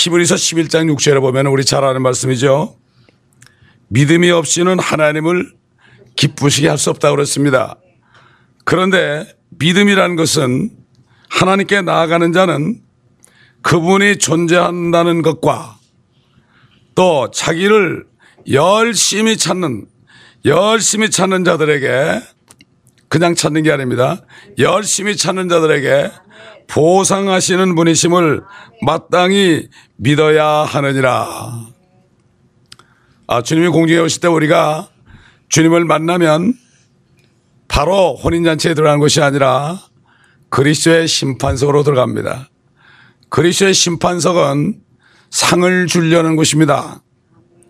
히브리서 11장 6절에 보면 우리 잘 아는 말씀이죠. 믿음이 없이는 하나님을 기쁘시게 할 수 없다고 그랬습니다. 그런데 믿음이라는 것은 하나님께 나아가는 자는 그분이 존재한다는 것과 또 자기를 열심히 찾는 열심히 찾는 자들에게 그냥 찾는 게 아닙니다. 열심히 찾는 자들에게 보상하시는 분이심을 마땅히 믿어야 하느니라. 아, 주님이 공중에 오실 때 우리가 주님을 만나면 바로 혼인잔치에 들어가는 것이 아니라 그리스도의 심판석으로 들어갑니다. 그리스도의 심판석은 상을 주려는 곳입니다.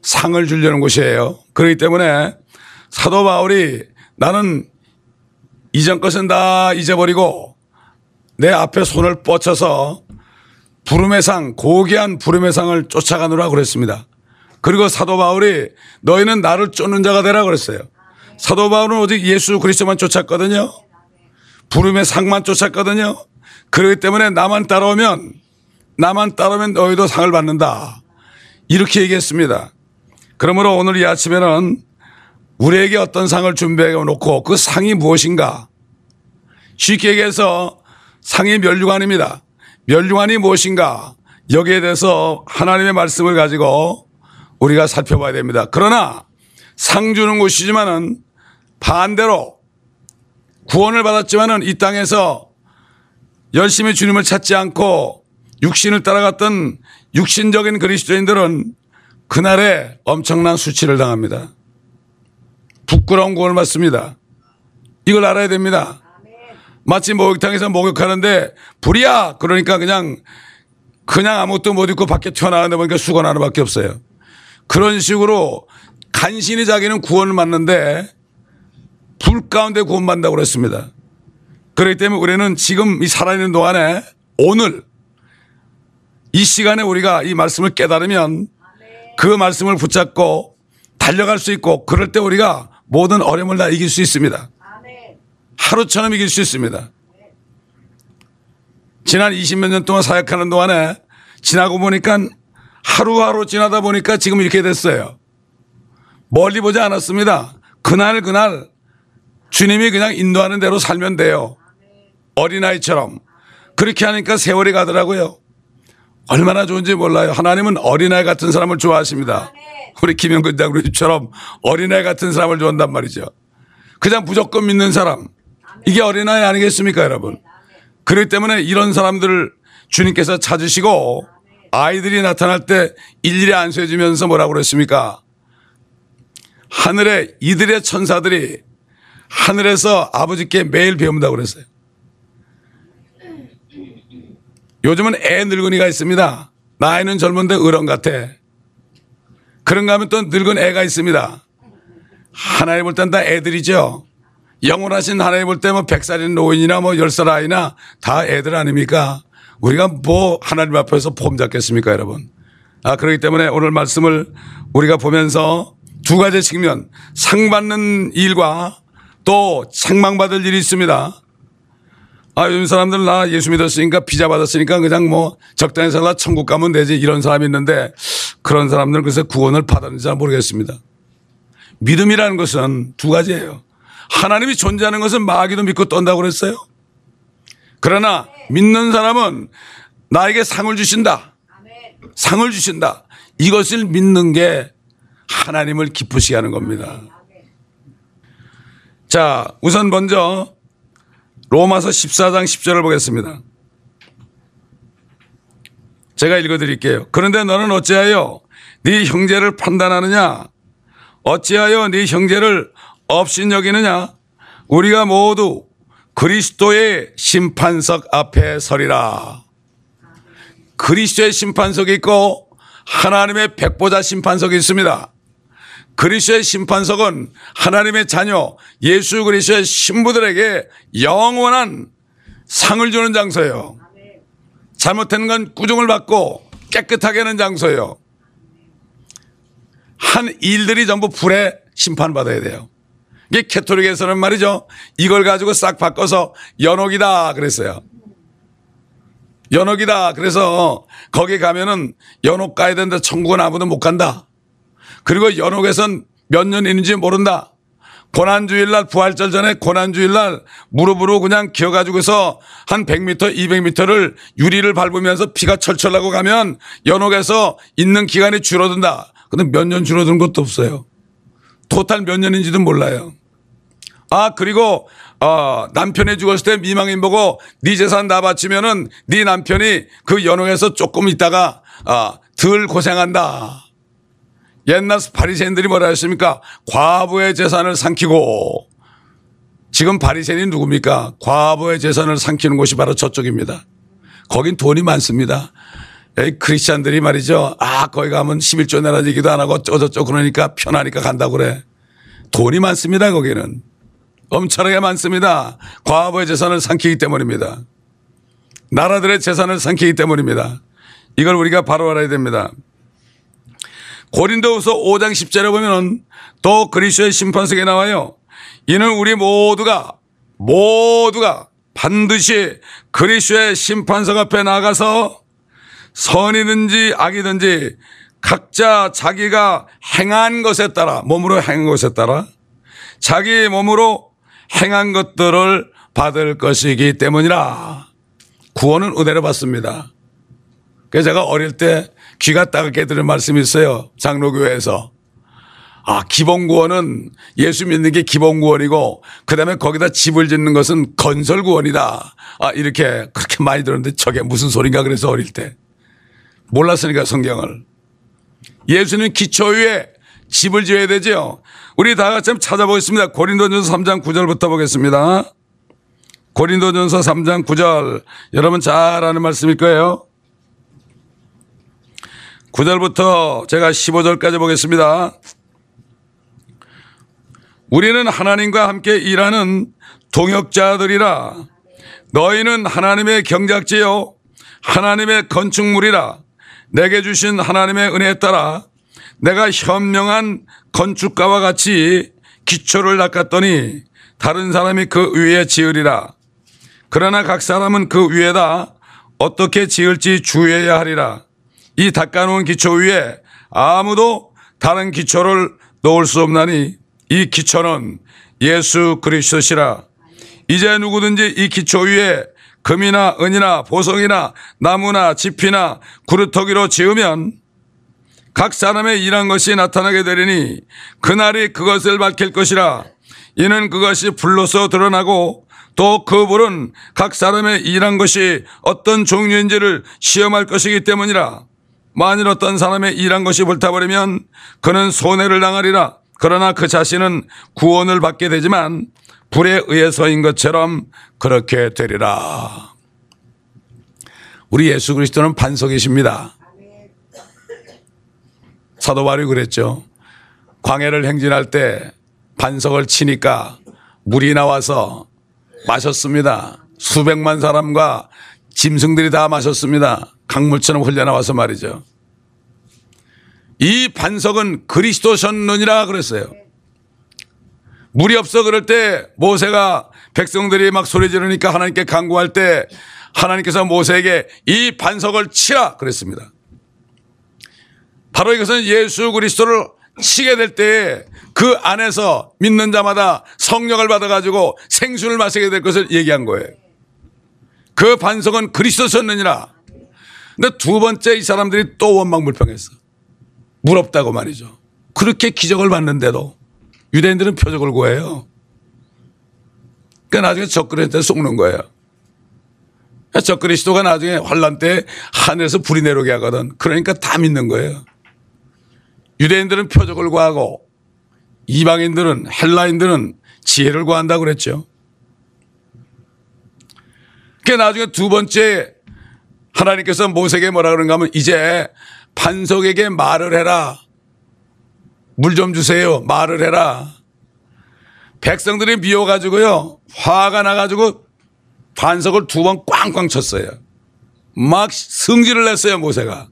상을 주려는 곳이에요. 그렇기 때문에 사도 바울이 나는 이전 것은 다 잊어버리고 내 앞에 손을 뻗쳐서 부름의 상, 고귀한 부름의 상을 쫓아가느라 그랬습니다. 그리고 사도 바울이 너희는 나를 쫓는 자가 되라 그랬어요. 사도 바울은 오직 예수 그리스도만 쫓았거든요. 부름의 상만 쫓았거든요. 그렇기 때문에 나만 따라오면 나만 따라오면 너희도 상을 받는다. 이렇게 얘기했습니다. 그러므로 오늘 이 아침에는 우리에게 어떤 상을 준비해 놓고 그 상이 무엇인가? 쉽게 얘기해서 상이 멸류관입니다. 멸류관이 무엇인가? 여기에 대해서 하나님의 말씀을 가지고 우리가 살펴봐야 됩니다. 그러나 상 주는 곳이지만은 반대로 구원을 받았지만은 이 땅에서 열심히 주님을 찾지 않고 육신을 따라갔던 육신적인 그리스도인들은 그날에 엄청난 수치를 당합니다. 부끄러운 구원을 받습니다. 이걸 알아야 됩니다. 마치 목욕탕에서 목욕하는데 불이야! 그러니까 그냥 그냥 아무것도 못 입고 밖에 튀어나왔는데 보니까 수건 하나밖에 없어요. 그런 식으로 간신히 자기는 구원을 받는데 불 가운데 구원받는다고 그랬습니다. 그렇기 때문에 우리는 지금 이 살아있는 동안에 오늘 이 시간에 우리가 이 말씀을 깨달으면 그 말씀을 붙잡고 달려갈 수 있고 그럴 때 우리가 모든 어려움을 다 이길 수 있습니다. 하루처럼 이길 수 있습니다. 지난 20몇 년 동안 사역하는 동안에 지나고 보니까 하루하루 지나다 보니까 지금 이렇게 됐어요. 멀리 보지 않았습니다. 그날 그날 주님이 그냥 인도하는 대로 살면 돼요. 어린아이처럼. 그렇게 하니까 세월이 가더라고요. 얼마나 좋은지 몰라요. 하나님은 어린아이 같은 사람을 좋아하십니다. 우리 김영근 장로님처럼 어린아이 같은 사람을 좋아한단 말이죠. 그냥 무조건 믿는 사람. 이게 어린아이 아니겠습니까, 여러분? 그렇기 때문에 이런 사람들을 주님께서 찾으시고 아이들이 나타날 때 일일이 안수해주면서 뭐라고 그랬습니까? 하늘에 이들의 천사들이 하늘에서 아버지께 매일 배운다고 그랬어요. 요즘은 애 늙은이가 있습니다. 나이는 젊은데 어른 같아. 그런가 하면 또 늙은 애가 있습니다. 하나님 볼 땐 다 애들이죠. 영원하신 하나님 볼 때 뭐 백살인 노인이나 뭐 열살 아이나 다 애들 아닙니까? 우리가 뭐 하나님 앞에서 폼 잡겠습니까, 여러분? 아, 그렇기 때문에 오늘 말씀을 우리가 보면서 두 가지 측면, 상 받는 일과 또 책망받을 일이 있습니다. 아, 요즘 사람들 나 예수 믿었으니까 비자 받았으니까 그냥 뭐 적당히 살아 천국 가면 되지 이런 사람이 있는데 그런 사람들은 글쎄 구원을 받았는지 잘 모르겠습니다. 믿음이라는 것은 두 가지예요. 하나님이 존재하는 것은 마귀도 믿고 떤다고 그랬어요. 그러나 믿는 사람은 나에게 상을 주신다. 상을 주신다. 이것을 믿는 게 하나님을 기쁘시게 하는 겁니다. 자, 우선 먼저 로마서 14장 10절을 보겠습니다. 제가 읽어 드릴게요. 그런데 너는 어찌하여 네 형제를 판단하느냐? 어찌하여 네 형제를 없인 여기느냐? 우리가 모두 그리스도의 심판석 앞에 서리라. 그리스도의 심판석이 있고 하나님의 백보자 심판석이 있습니다. 그리스도의 심판석은 하나님의 자녀 예수 그리스도의 신부들에게 영원한 상을 주는 장소예요. 잘못한 건 꾸중을 받고 깨끗하게 하는 장소예요. 한 일들이 전부 불에 심판받아야 돼요. 이게 캐토릭에서는 말이죠. 이걸 가지고 싹 바꿔서 연옥이다 그랬어요. 연옥이다. 그래서 거기 가면은 연옥 가야 되는데 천국은 아무도 못 간다. 그리고 연옥에선 몇 년인지 모른다. 고난주일날 부활절 전에 고난주일날 무릎으로 그냥 기어가지고서 한 100m, 200m를 유리를 밟으면서 피가 철철 나고 가면 연옥에서 있는 기간이 줄어든다. 근데 몇 년 줄어든 것도 없어요. 토탈 몇 년인지도 몰라요. 아 그리고 어, 남편이 죽었을 때 미망인 보고 네 재산 다 바치면은 네 남편이 그 연옥에서 조금 있다가 어, 덜 고생한다. 옛날 바리새인들이 뭐라 했습니까? 과부의 재산을 삼키고 지금 바리새인이 누굽니까? 과부의 재산을 삼키는 곳이 바로 저쪽입니다. 거긴 돈이 많습니다. 크리스찬들이 말이죠. 아, 거기 가면 11조 내라 얘기도 안 하고 어쩌저쩌 그러니까 편하니까 간다고 그래. 돈이 많습니다, 거기는. 엄청나게 많습니다. 과부의 재산을 삼키기 때문입니다. 나라들의 재산을 삼키기 때문입니다. 이걸 우리가 바로 알아야 됩니다. 고린도후서 5장 10절에 보면은 또 그리스도의 심판석에 나와요. 이는 우리 모두가 모두가 반드시 그리스도의 심판석 앞에 나가서 선이든지 악이든지 각자 자기가 행한 것에 따라 몸으로 행한 것에 따라 자기 몸으로 행한 것들을 받을 것이기 때문이라 구원은 은혜로 받습니다. 그래서 제가 어릴 때 귀가 따갑게 들은 말씀이 있어요. 장로교회에서. 아, 기본 구원은 예수 믿는 게 기본 구원이고, 그 다음에 거기다 집을 짓는 것은 건설 구원이다. 아, 이렇게 그렇게 많이 들었는데 저게 무슨 소린가 그래서 어릴 때. 몰랐으니까 성경을. 예수는 기초 위에 집을 지어야 되죠. 우리 다 같이 한번 찾아보겠습니다. 고린도전서 3장 9절부터 보겠습니다. 고린도전서 3장 9절. 여러분 잘 아는 말씀일 거예요. 9절부터 제가 15절까지 보겠습니다. 우리는 하나님과 함께 일하는 동역자들이라 너희는 하나님의 경작지요 하나님의 건축물이라 내게 주신 하나님의 은혜에 따라 내가 현명한 건축가와 같이 기초를 닦았더니 다른 사람이 그 위에 지으리라. 그러나 각 사람은 그 위에다 어떻게 지을지 주의해야 하리라. 이 닦아놓은 기초 위에 아무도 다른 기초를 놓을 수 없나니 이 기초는 예수 그리스도시라. 이제 누구든지 이 기초 위에 금이나 은이나 보석이나 나무나 지피나 구루터기로 지으면 각 사람의 일한 것이 나타나게 되리니 그날이 그것을 밝힐 것이라. 이는 그것이 불로서 드러나고 또 그 불은 각 사람의 일한 것이 어떤 종류인지를 시험할 것이기 때문이라. 만일 어떤 사람의 일한 것이 불타버리면 그는 손해를 당하리라. 그러나 그 자신은 구원을 받게 되지만 불에 의해서인 것처럼 그렇게 되리라. 우리 예수 그리스도는 반석이십니다. 사도 바울이 그랬죠. 광해를 행진할 때 반석을 치니까 물이 나와서 마셨습니다. 수백만 사람과 짐승들이 다 마셨습니다. 강물처럼 흘려나와서 말이죠. 이 반석은 그리스도셨느니라 그랬어요. 물이 없어 그럴 때 모세가 백성들이 막 소리 지르니까 하나님께 간구할 때 하나님께서 모세에게 이 반석을 치라 그랬습니다. 바로 이것은 예수 그리스도를 치게 될때그 안에서 믿는 자마다 성령을 받아가지고 생수를 마시게 될 것을 얘기한 거예요. 그 반석은 그리스도였느니라. 근데 두 번째 이 사람들이 또 원망 불평했어. 물 없다고 말이죠. 그렇게 기적을 받는데도 유대인들은 표적을 구해요. 그러니까 나중에 적그리스도한테 속는 거예요. 적그리스도가 나중에 환란 때 하늘에서 불이 내려오게 하거든. 그러니까 다 믿는 거예요. 유대인들은 표적을 구하고 이방인들은 헬라인들은 지혜를 구한다고 그랬죠. 그 나중에 두 번째 하나님께서 모세에게 뭐라 그런가 하면 이제 반석에게 말을 해라. 물 좀 주세요. 말을 해라. 백성들이 미워가지고요. 화가 나가지고 반석을 두 번 꽝꽝 쳤어요. 막 승질을 냈어요, 모세가.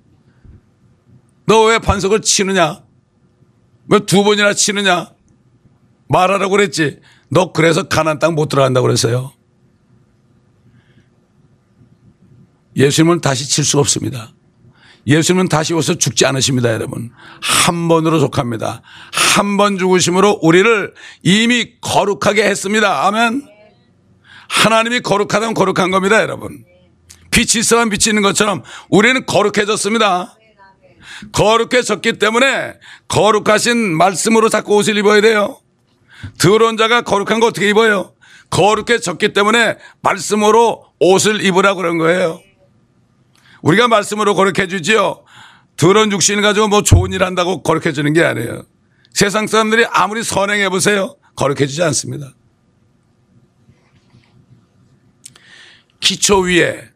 너 왜 반석을 치느냐? 왜 두 번이나 치느냐? 말하라고 그랬지. 너 그래서 가난 땅 못 들어간다고 그랬어요. 예수님은 다시 칠 수 없습니다. 예수님은 다시 오서 죽지 않으십니다, 여러분. 한 번으로 속합니다. 한 번 죽으심으로 우리를 이미 거룩하게 했습니다. 아멘. 하나님이 거룩하다면 거룩한 겁니다, 여러분. 빛이 있으면 빛이 있는 것처럼 우리는 거룩해졌습니다. 거룩해졌기 때문에 거룩하신 말씀으로 자꾸 옷을 입어야 돼요. 더러운 자가 거룩한 거 어떻게 입어요? 거룩해졌기 때문에 말씀으로 옷을 입으라고 그런 거예요. 우리가 말씀으로 거룩해 주지요. 더러운 육신을 가지고 뭐 좋은 일 한다고 거룩해지는 게 아니에요. 세상 사람들이 아무리 선행해 보세요. 거룩해지지 않습니다. 기초 위에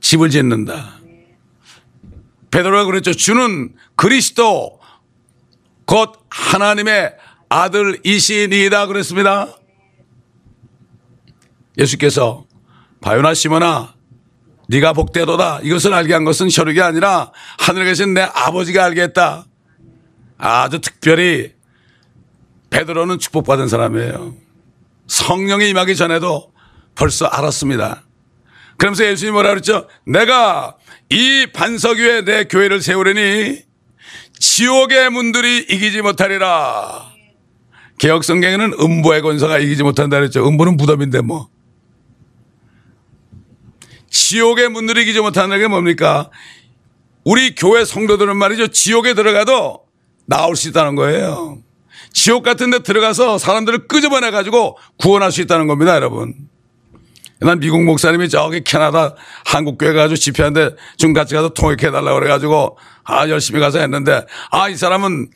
집을 짓는다. 베드로가 그랬죠. 주는 그리스도 곧 하나님의 아들이시니이다 그랬습니다. 예수께서 바요나 시모나 네가 복되도다 이것을 알게 한 것은 혈육이 아니라 하늘에 계신 내 아버지가 알게 했다. 아주 특별히 베드로는 축복받은 사람이에요. 성령이 임하기 전에도 벌써 알았습니다. 그러면서 예수님이 뭐라 그랬죠? 내가 이 반석 위에 내 교회를 세우려니 지옥의 문들이 이기지 못하리라. 개혁 성경에는 음부의 권사가 이기지 못한다 그랬죠. 음부는 무덤인데 뭐. 지옥의 문들이 이기지 못하는 게 뭡니까? 우리 교회 성도들은 말이죠. 지옥에 들어가도 나올 수 있다는 거예요. 지옥 같은 데 들어가서 사람들을 끄집어내 가지고 구원할 수 있다는 겁니다, 여러분. 난 미국 목사님이 저기 캐나다 한국 교회 가지고 집회하는데 좀 같이 가서 통역해 달라고 그래 가지고 아 열심히 가서 했는데 아 이 사람은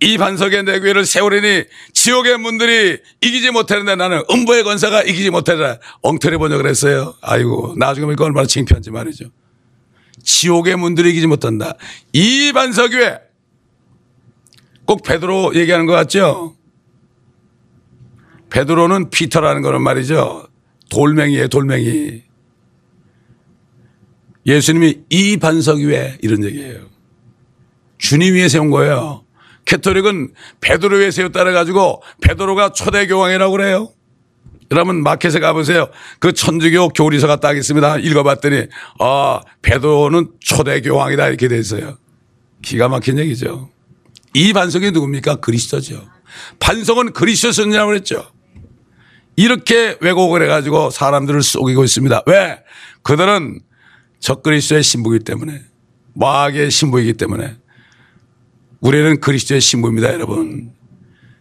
이 반석에 내 교회를 세우려니 지옥의 문들이 이기지 못하는데 나는 음부의 권사가 이기지 못하리라 엉터리 번역을 했어요. 아이고 나중에 보니까 얼마나 창피한지 말이죠. 지옥의 문들이 이기지 못한다. 이 반석 위에 꼭 베드로 얘기하는 것 같죠? 베드로는 피터라는 거는 말이죠. 돌멩이에요, 돌멩이. 예수님이 이 반석 위에 이런 얘기예요. 주님 위에 세운 거예요. 캐토릭은 베드로 위에 세웠다 그래가지고 베드로가 초대 교황이라고 그래요. 여러분 마켓에 가보세요. 그 천주교 교리서가 딱 있습니다. 읽어봤더니 아 베드로는 초대 교황이다 이렇게 돼 있어요. 기가 막힌 얘기죠. 이 반석이 누굽니까? 그리스도죠. 반석은 그리스도였냐고 그랬죠. 이렇게 왜곡을 해가지고 사람들을 속이고 있습니다. 왜? 그들은 적그리스도의 신부이기 때문에 마귀의 신부이기 때문에 우리는 그리스도의 신부입니다, 여러분.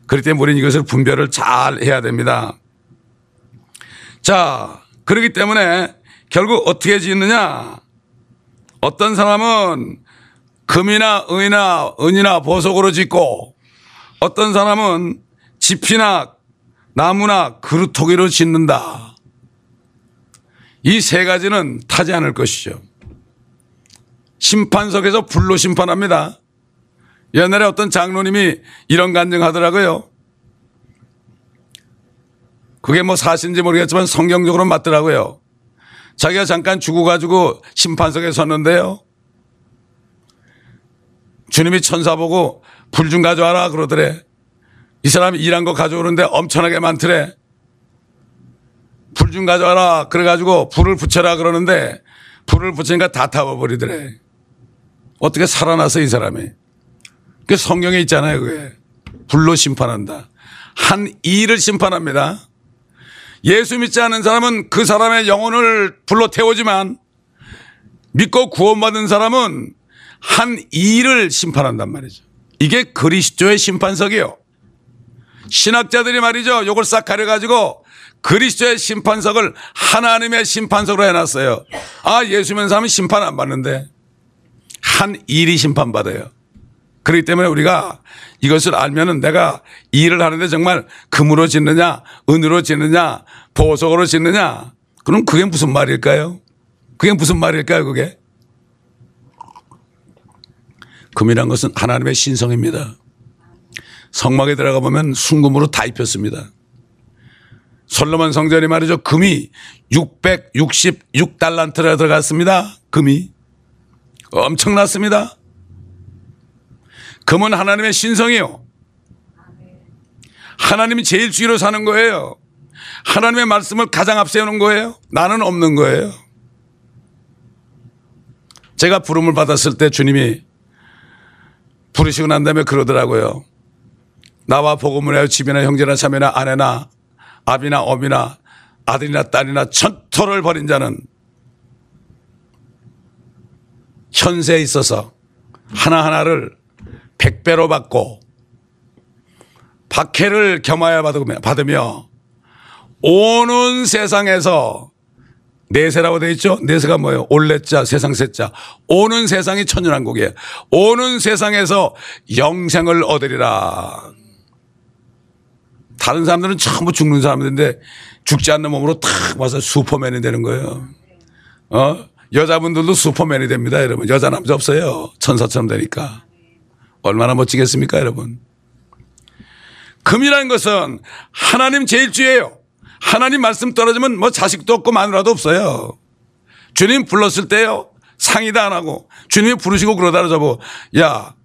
그렇기 때문에 우리는 이것을 분별을 잘 해야 됩니다. 자, 그렇기 때문에 결국 어떻게 짓느냐? 어떤 사람은 금이나 은이나 은이나 보석으로 짓고 어떤 사람은 집이나 나무나 그루터기로 짓는다. 이 세 가지는 타지 않을 것이죠. 심판석에서 불로 심판합니다. 옛날에 어떤 장로님이 이런 간증하더라고요. 그게 뭐 사실인지 모르겠지만 성경적으로 맞더라고요. 자기가 잠깐 죽어가지고 심판석에 섰는데요. 주님이 천사 보고 불 좀 가져와라 그러더래. 이 사람이 일한 거 가져오는데 엄청나게 많더래. 불 좀 가져와라. 그래가지고 불을 붙여라 그러는데 불을 붙이니까 다 타버버리더래. 어떻게 살아나서 이 사람이. 그 성경에 있잖아요. 그게. 불로 심판한다. 한 일을 심판합니다. 예수 믿지 않은 사람은 그 사람의 영혼을 불로 태우지만 믿고 구원받은 사람은 한 일을 심판한단 말이죠. 이게 그리스도의 심판석이에요. 신학자들이 말이죠. 요걸 싹 가려가지고 그리스도의 심판석을 하나님의 심판석으로 해놨어요. 아, 예수 믿는 사람은 심판 안 받는데 한 일이 심판받아요. 그렇기 때문에 우리가 이것을 알면은 내가 일을 하는데 정말 금으로 짓느냐, 은으로 짓느냐, 보석으로 짓느냐. 그럼 그게 무슨 말일까요? 그게 무슨 말일까요, 그게? 금이란 것은 하나님의 신성입니다. 성막에 들어가 보면 순금으로 다 입혔습니다. 솔로몬 성전이 말이죠. 금이 666달란트라 들어갔습니다. 금이. 엄청났습니다. 금은 하나님의 신성이요. 하나님이 제일 주위로 사는 거예요. 하나님의 말씀을 가장 앞세우는 거예요. 나는 없는 거예요. 제가 부름을 받았을 때 주님이 부르시고 난 다음에 그러더라고요. 나와 복음을 하여 집이나 형제나 자매나 아내나 아비나 어미나 아들이나 딸이나 천토를 벌인 자는 현세에 있어서 하나하나를 백배로 받고 박해를 겸하여 받으며 오는 세상에서 내세라고 되어 있죠? 내세가 뭐예요? 올레자, 세상 세자. 오는 세상이 천연한국이에요. 오는 세상에서 영생을 얻으리라. 다른 사람들은 전부 죽는 사람들인데 죽지 않는 몸으로 탁 와서 슈퍼맨이 되는 거예요. 어? 여자분들도 슈퍼맨이 됩니다, 여러분. 여자, 남자 없어요. 천사처럼 되니까. 얼마나 멋지겠습니까, 여러분? 금이라는 것은 하나님 제일주예요. 하나님 말씀 떨어지면 뭐 자식도 없고 마누라도 없어요. 주님 불렀을 때요. 상의도 안 하고 주님이 부르시고 그러다가 저보 야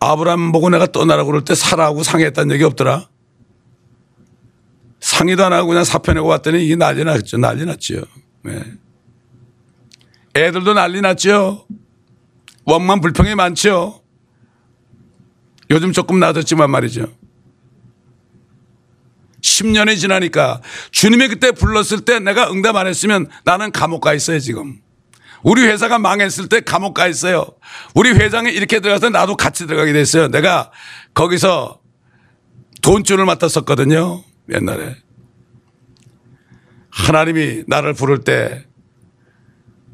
아브라함 보고 내가 떠나라고 그럴 때 사라하고 상의했다는 얘기 없더라. 상의도 안 하고 그냥 사표내고 왔더니 이게 난리 났죠. 난리 났죠. 네. 애들도 난리 났죠. 원만 불평이 많죠. 요즘 조금 나아졌지만 말이죠. 10년이 지나니까 주님이 그때 불렀을 때 내가 응답 안 했으면 나는 감옥 가 있어요, 지금. 우리 회사가 망했을 때 감옥 가 있어요. 우리 회장이 이렇게 들어가서 나도 같이 들어가게 됐어요. 내가 거기서 돈줄을 맡았었거든요. 옛날에. 하나님이 나를 부를 때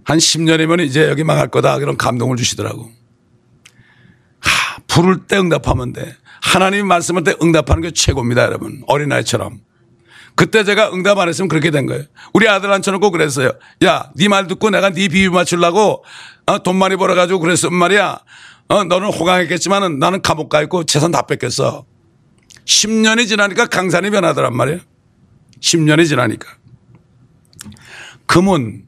한 10년이면 이제 여기 망할 거다. 그런 감동을 주시더라고. 하, 부를 때 응답하면 돼. 하나님이 말씀할 때 응답하는 게 최고입니다, 여러분. 어린아이처럼. 그때 제가 응답 안 했으면 그렇게 된 거예요. 우리 아들 앉혀놓고 그랬어요. 야, 네 말 듣고 내가 네 비유 맞추려고 어, 돈 많이 벌어가지고 그랬으면 말이야. 어, 너는 호강했겠지만은 나는 감옥 가 있고 재산 다 뺏겼어. 10년이 지나니까 강산이 변하더란 말이에요. 10년이 지나니까. 금은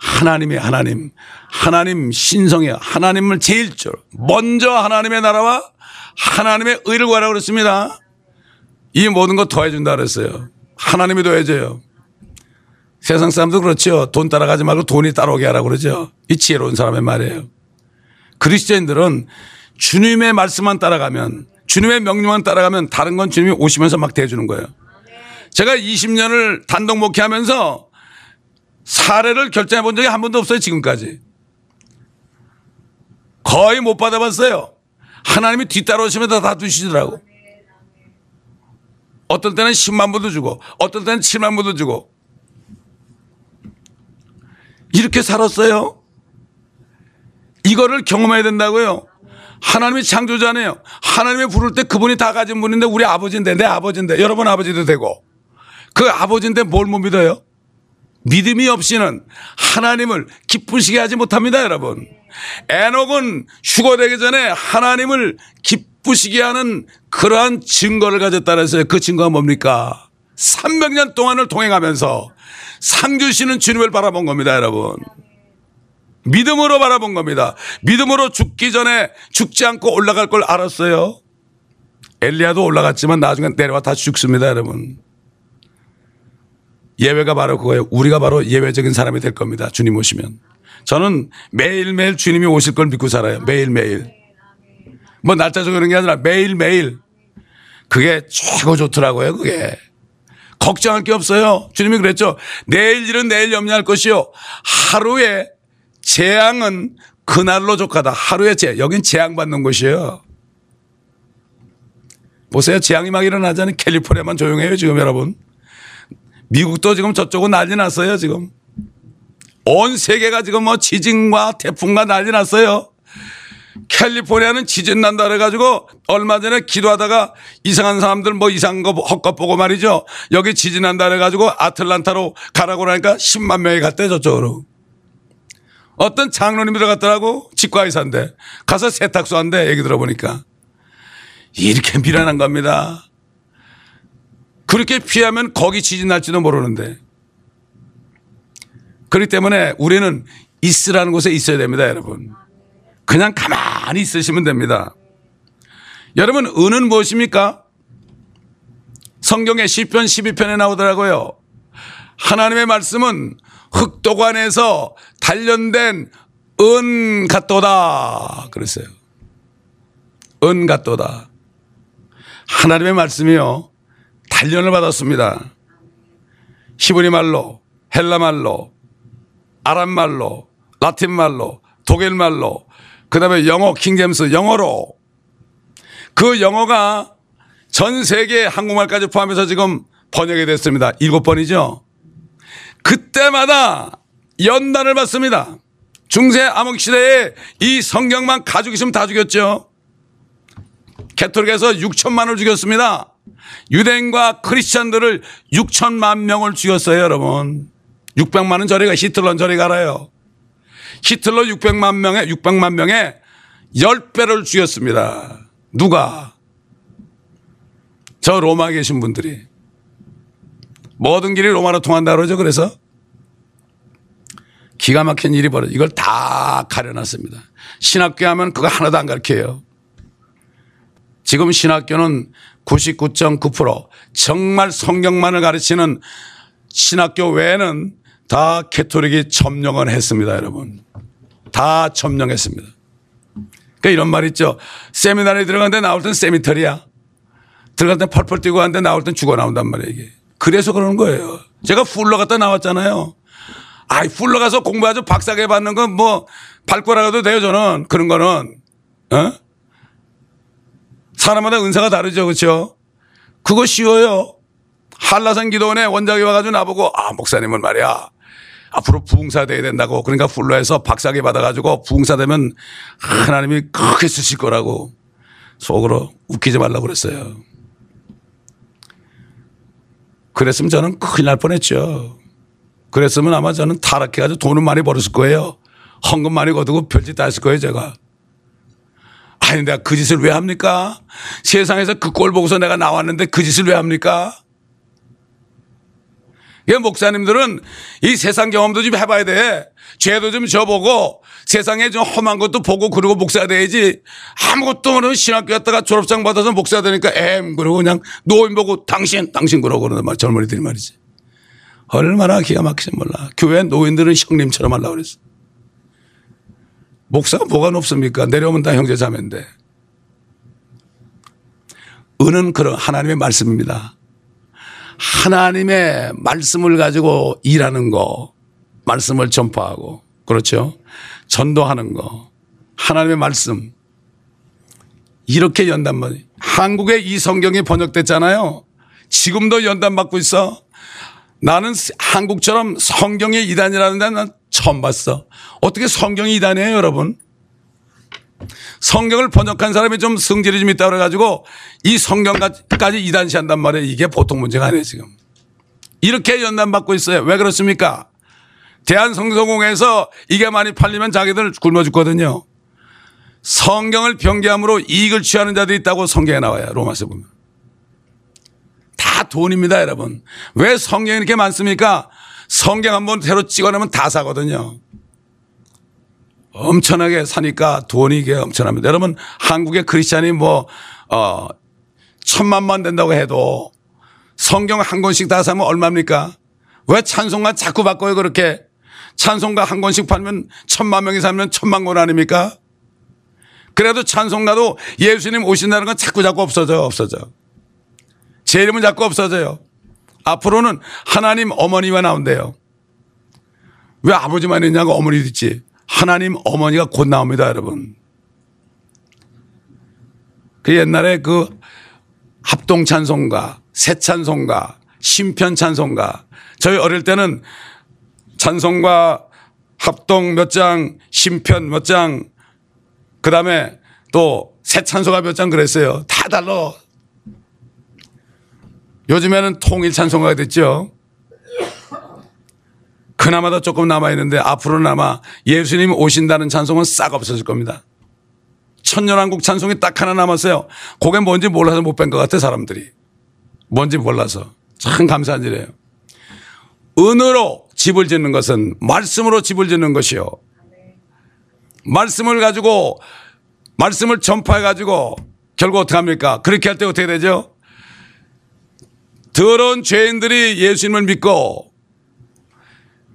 하나님의 하나님, 하나님 신성이야. 하나님을 제일 줄 먼저 하나님의 나라와 하나님의 의를 구하라고 그랬습니다. 이 모든 거 더해준다 그랬어요. 하나님이 더해줘요. 세상 사람도 그렇죠. 돈 따라가지 말고 돈이 따라오게 하라고 그러죠. 이 지혜로운 사람의 말이에요. 그리스도인들은 주님의 말씀만 따라가면 주님의 명령만 따라가면 다른 건 주님이 오시면서 막 대주는 거예요. 제가 20년을 단독 목회하면서 사례를 결정해 본 적이 한 번도 없어요, 지금까지. 거의 못 받아봤어요. 하나님이 뒤따라오시면서 다 주시더라고. 어떤 때는 10만 불도 주고, 어떤 때는 7만 불도 주고. 이렇게 살았어요. 이거를 경험해야 된다고요. 하나님이 창조자네요. 하나님이 부를 때 그분이 다 가진 분인데 우리 아버지인데 내 아버지인데 여러분 아버지도 되고 그 아버지인데 뭘 못 믿어요? 믿음이 없이는 하나님을 기쁘시게 하지 못합니다, 여러분. 에녹은 휴거되기 전에 하나님을 기쁘시게 하는 그러한 증거를 가졌다 그랬어요. 그 증거가 뭡니까? 300년 동안을 동행하면서 상 주시는 주님을 바라본 겁니다, 여러분. 믿음으로 바라본 겁니다. 믿음으로 죽기 전에 죽지 않고 올라갈 걸 알았어요. 엘리야도 올라갔지만 나중에 내려와 다시 죽습니다, 여러분. 예외가 바로 그거예요. 우리가 바로 예외적인 사람이 될 겁니다. 주님 오시면. 저는 매일매일 주님이 오실 걸 믿고 살아요. 매일매일. 뭐 날짜 정하는 게 아니라 매일매일. 그게 최고 좋더라고요. 그게. 걱정할 게 없어요. 주님이 그랬죠. 내일 일은 내일 염려할 것이요. 하루에 재앙은 그날로 족하다. 하루에 재, 여긴 재앙받는 곳이에요. 보세요. 재앙이 막 일어나자니 캘리포니아만 조용해요. 지금 여러분. 미국도 지금 저쪽은 난리 났어요, 지금. 온 세계가 지금 뭐 지진과 태풍과 난리 났어요. 캘리포니아는 지진 난다 그래가지고 얼마 전에 기도하다가 이상한 사람들 뭐 이상한 거 헛것 보고 말이죠. 여기 지진 난다 그래가지고 아틀란타로 가라고 하니까 10만 명이 갔대 저쪽으로. 어떤 장로님이 들어갔더라고 치과의사인데 가서 세탁소 한대 얘기 들어보니까 이렇게 미련한 겁니다. 그렇게 피하면 거기 지진 날지도 모르는데. 그렇기 때문에 우리는 있으라는 곳에 있어야 됩니다, 여러분. 그냥 가만히 있으시면 됩니다. 여러분, 은은 무엇입니까? 성경의 시편 12편에 나오더라고요. 하나님의 말씀은 흑도관에서 단련된 은 같도다. 그랬어요. 은 같도다. 하나님의 말씀이요. 단련을 받았습니다. 히브리 말로, 헬라 말로, 아랍 말로, 라틴 말로, 독일 말로, 그 다음에 영어, 킹제임스 영어로 그 영어가 전 세계 한국말까지 포함해서 지금 번역이 됐습니다. 일곱 번이죠. 그때마다 연단을 받습니다. 중세 암흑 시대에 이 성경만 가지고 있으면 다 죽였죠. 캐톨릭에서 6천만을 죽였습니다. 유대인과 크리스찬들을 6천만 명을 죽였어요, 여러분. 600만은 저리 가 히틀러는 저리 가라요. 히틀러 600만 명에 600만 명에 10배를 죽였습니다. 누가? 저 로마에 계신 분들이. 모든 길이 로마로 통한다 그러죠. 그래서 기가 막힌 일이 벌어져. 이걸 다 가려놨습니다. 신학교 하면 그거 하나도 안 가르쳐요. 지금 신학교는 99.9% 정말 성경만을 가르치는 신학교 외에는 다 캐토릭이 점령을 했습니다, 여러분. 다 점령했습니다. 그러니까 이런 말 있죠. 세미나에 들어갔는데 나올 땐 세미터리야. 들어갈 땐 펄펄 뛰고 하는데 나올 땐 죽어 나온단 말이에요, 이게. 그래서 그러는 거예요. 제가 풀러 갔다 나왔잖아요. 아이, 풀러 가서 공부하죠. 박사계 받는 건 뭐, 발꼬라가도 돼요, 저는. 그런 거는. 어? 사람마다 은사가 다르죠. 그렇죠? 그거 쉬워요. 한라산 기도원에 원장이 와가지고 나보고 아 목사님은 말이야 앞으로 부흥사 돼야 된다고 그러니까 풀로해서 박사기 받아가지고 부흥사 되면 하나님이 크게 쓰실 거라고 속으로 웃기지 말라고 그랬어요. 그랬으면 저는 큰일 날 뻔했죠. 그랬으면 아마 저는 타락해가지고 돈은 많이 벌었을 거예요. 헌금 많이 거두고 별짓 다 했을 거예요 제가. 아니 내가 그 짓을 왜 합니까? 세상에서 그 꼴 보고서 내가 나왔는데 그 짓을 왜 합니까? 예, 목사님들은 이 세상 경험도 좀 해봐야 돼. 죄도 좀 져보고 세상에 좀 험한 것도 보고 그러고 목사 돼야지. 아무것도 모르는 신학교 갔다가 졸업장 받아서 목사 되니까 엠 그러고 그냥 노인 보고 당신 당신 그러고 그러는 말 젊은이들이 말이지. 얼마나 기가 막히지 몰라. 교회 노인들은 형님처럼 하려고 그랬어. 목사가 뭐가 높습니까? 내려오면 다 형제 자매인데. 은은 그런 하나님의 말씀입니다. 하나님의 말씀을 가지고 일하는 거, 말씀을 전파하고, 그렇죠? 전도하는 거, 하나님의 말씀. 이렇게 연단만, 한국에 이 성경이 번역됐잖아요. 지금도 연단 받고 있어. 나는 한국처럼 성경의 이단이라는 데는 처음 봤어. 어떻게 성경이 이단이에요, 여러분? 성경을 번역한 사람이 좀 성질이 좀 있다 그래가지고 이 성경까지 이단시한단 말이에요. 이게 보통 문제가 아니에요, 지금. 이렇게 연단받고 있어요. 왜 그렇습니까? 대한성서공에서 이게 많이 팔리면 자기들 굶어 죽거든요. 성경을 변개함으로 이익을 취하는 자들이 있다고 성경에 나와요. 로마서 보면. 다 돈입니다, 여러분. 왜 성경이 이렇게 많습니까? 성경 한번 새로 찍어내면 다 사거든요. 엄청나게 사니까 돈이 이게 엄청납니다. 여러분 한국의 크리스찬이 뭐, 어, 천만만 된다고 해도 성경 한 권씩 다 사면 얼마입니까? 왜 찬송가 자꾸 바꿔요 그렇게? 찬송가 한 권씩 팔면 천만 명이 사면 천만 권 아닙니까? 그래도 찬송가도 예수님 오신다는 건 자꾸 자꾸 없어져요 없어져. 제 이름은 자꾸 없어져요. 앞으로는 하나님 어머니가 나온대요. 왜 아버지만 있냐고 어머니도 있지. 하나님 어머니가 곧 나옵니다, 여러분. 그 옛날에 그 합동 찬송가, 새 찬송가, 심편 찬송가. 저희 어릴 때는 찬송가 합동 몇 장, 심편 몇 장, 그 다음에 또 새 찬송가 몇 장 그랬어요. 다 달러. 요즘에는 통일 찬송가가 됐죠. 그나마도 조금 남아있는데 앞으로는 아마 예수님 오신다는 찬송은 싹 없어질 겁니다. 천년왕국 찬송이 딱 하나 남았어요. 그게 뭔지 몰라서 못 뺀 것 같아 사람들이. 뭔지 몰라서. 참 감사한 일이에요. 은으로 집을 짓는 것은 말씀으로 집을 짓는 것이요. 말씀을 가지고 말씀을 전파해 가지고 결국 어떻게 합니까? 그렇게 할 때 어떻게 되죠? 더러운 죄인들이 예수님을 믿고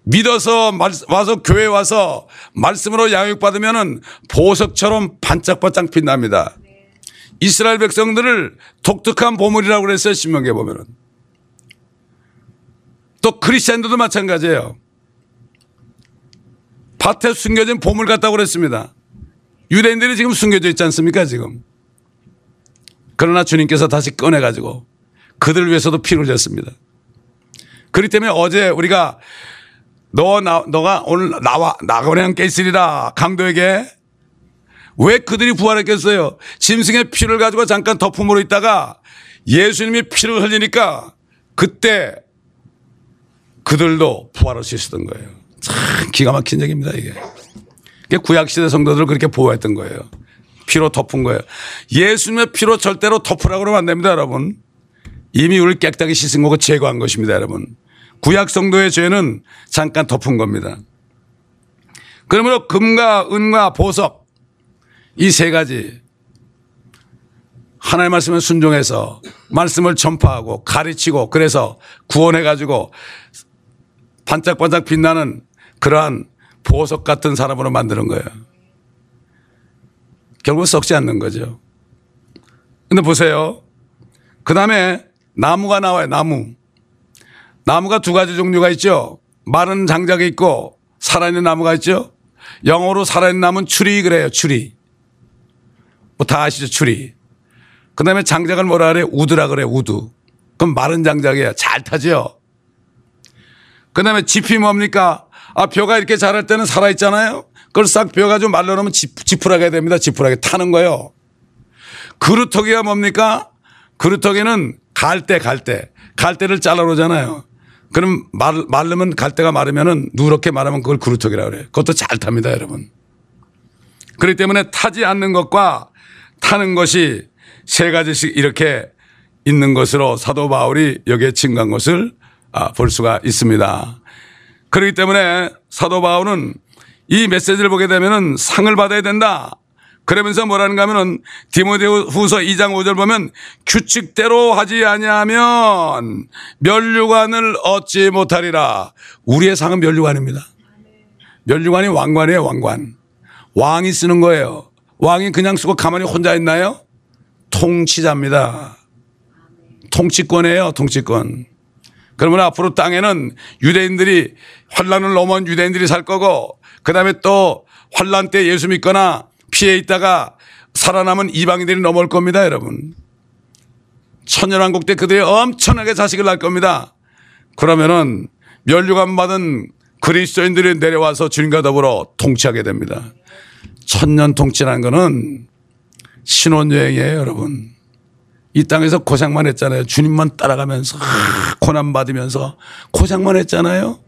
믿어서 말- 와서 교회 와서 말씀으로 양육받으면은 보석처럼 반짝반짝 빛납니다. 이스라엘 백성들을 독특한 보물이라고 그랬어요. 신명기에 보면은. 또 크리스천들도 마찬가지예요. 밭에 숨겨진 보물 같다고 그랬습니다. 유대인들이 지금 숨겨져 있지 않습니까 지금. 그러나 주님께서 다시 꺼내가지고 그들을 위해서도 피를 줬습니다. 그렇기 때문에 어제 우리가 너, 나, 너가 오늘 나와, 나가오래 함께 있으리라 강도에게 왜 그들이 부활했겠어요? 짐승의 피를 가지고 잠깐 덮음으로 있다가 예수님이 피를 흘리니까 그때 그들도 부활할 수 있었던 거예요. 참 기가 막힌 얘기입니다, 이게. 그게 구약시대 성도들을 그렇게 보호했던 거예요. 피로 덮은 거예요. 예수님의 피로 절대로 덮으라고 그러면 안 됩니다, 여러분. 이미 우리를 깨끗하게 씻은 거고 제거한 것입니다, 여러분. 구약 성도의 죄는 잠깐 덮은 겁니다. 그러므로 금과 은과 보석 이 세 가지 하나님의 말씀에 순종해서 말씀을 전파하고 가르치고 그래서 구원해 가지고 반짝반짝 빛나는 그러한 보석 같은 사람으로 만드는 거예요. 결국 썩지 않는 거죠. 근데 보세요. 그 다음에 나무가 나와요, 나무. 나무가 두 가지 종류가 있죠. 마른 장작이 있고 살아있는 나무가 있죠. 영어로 살아있는 나무는 추리 그래요, 추리. 뭐 다 아시죠, 추리. 그 다음에 장작을 뭐라 그래요? wood라 그래요, wood. 그럼 마른 장작이에요. 잘 타죠. 그 다음에 짚이 뭡니까? 아, 벼가 이렇게 자랄 때는 살아 있잖아요. 그걸 싹 벼가지고 말려놓으면 짚, 지푸라기 됩니다. 지푸라기 타는 거예요. 그루터기가 뭡니까? 그루터기는 갈대, 갈대. 갈대를 잘라놓잖아요. 그럼 말, 마르면 갈대가 마르면은 누렇게 마르면 그걸 그루터기라고 그래요. 그것도 잘 탑니다, 여러분. 그렇기 때문에 타지 않는 것과 타는 것이 세 가지씩 이렇게 있는 것으로 사도 바울이 여기에 증거한 것을 아, 볼 수가 있습니다. 그렇기 때문에 사도 바울은 이 메시지를 보게 되면은 상을 받아야 된다. 그러면서 뭐라는가 하면은 디모데 후서 2장 5절 보면 규칙대로 하지 아니하면 면류관을 얻지 못하리라. 우리의 상은 면류관입니다. 면류관이 왕관이에요, 왕관. 왕이 쓰는 거예요. 왕이 그냥 쓰고 가만히 혼자 있나요? 통치자입니다. 통치권이에요, 통치권. 그러면 앞으로 땅에는 유대인들이 환란을 넘은 유대인들이 살 거고 그다음에 또 환란 때 예수 믿거나 피해 있다가 살아남은 이방인들이 넘어올 겁니다, 여러분. 천년왕국 때 그들이 엄청나게 자식을 낳을 겁니다. 그러면은 멸류관 받은 그리스도인들이 내려와서 주님과 더불어 통치하게 됩니다. 천년 통치라는 거는 신혼여행이에요, 여러분. 이 땅에서 고생만 했잖아요. 주님만 따라가면서 고난 받으면서 고생만 했잖아요.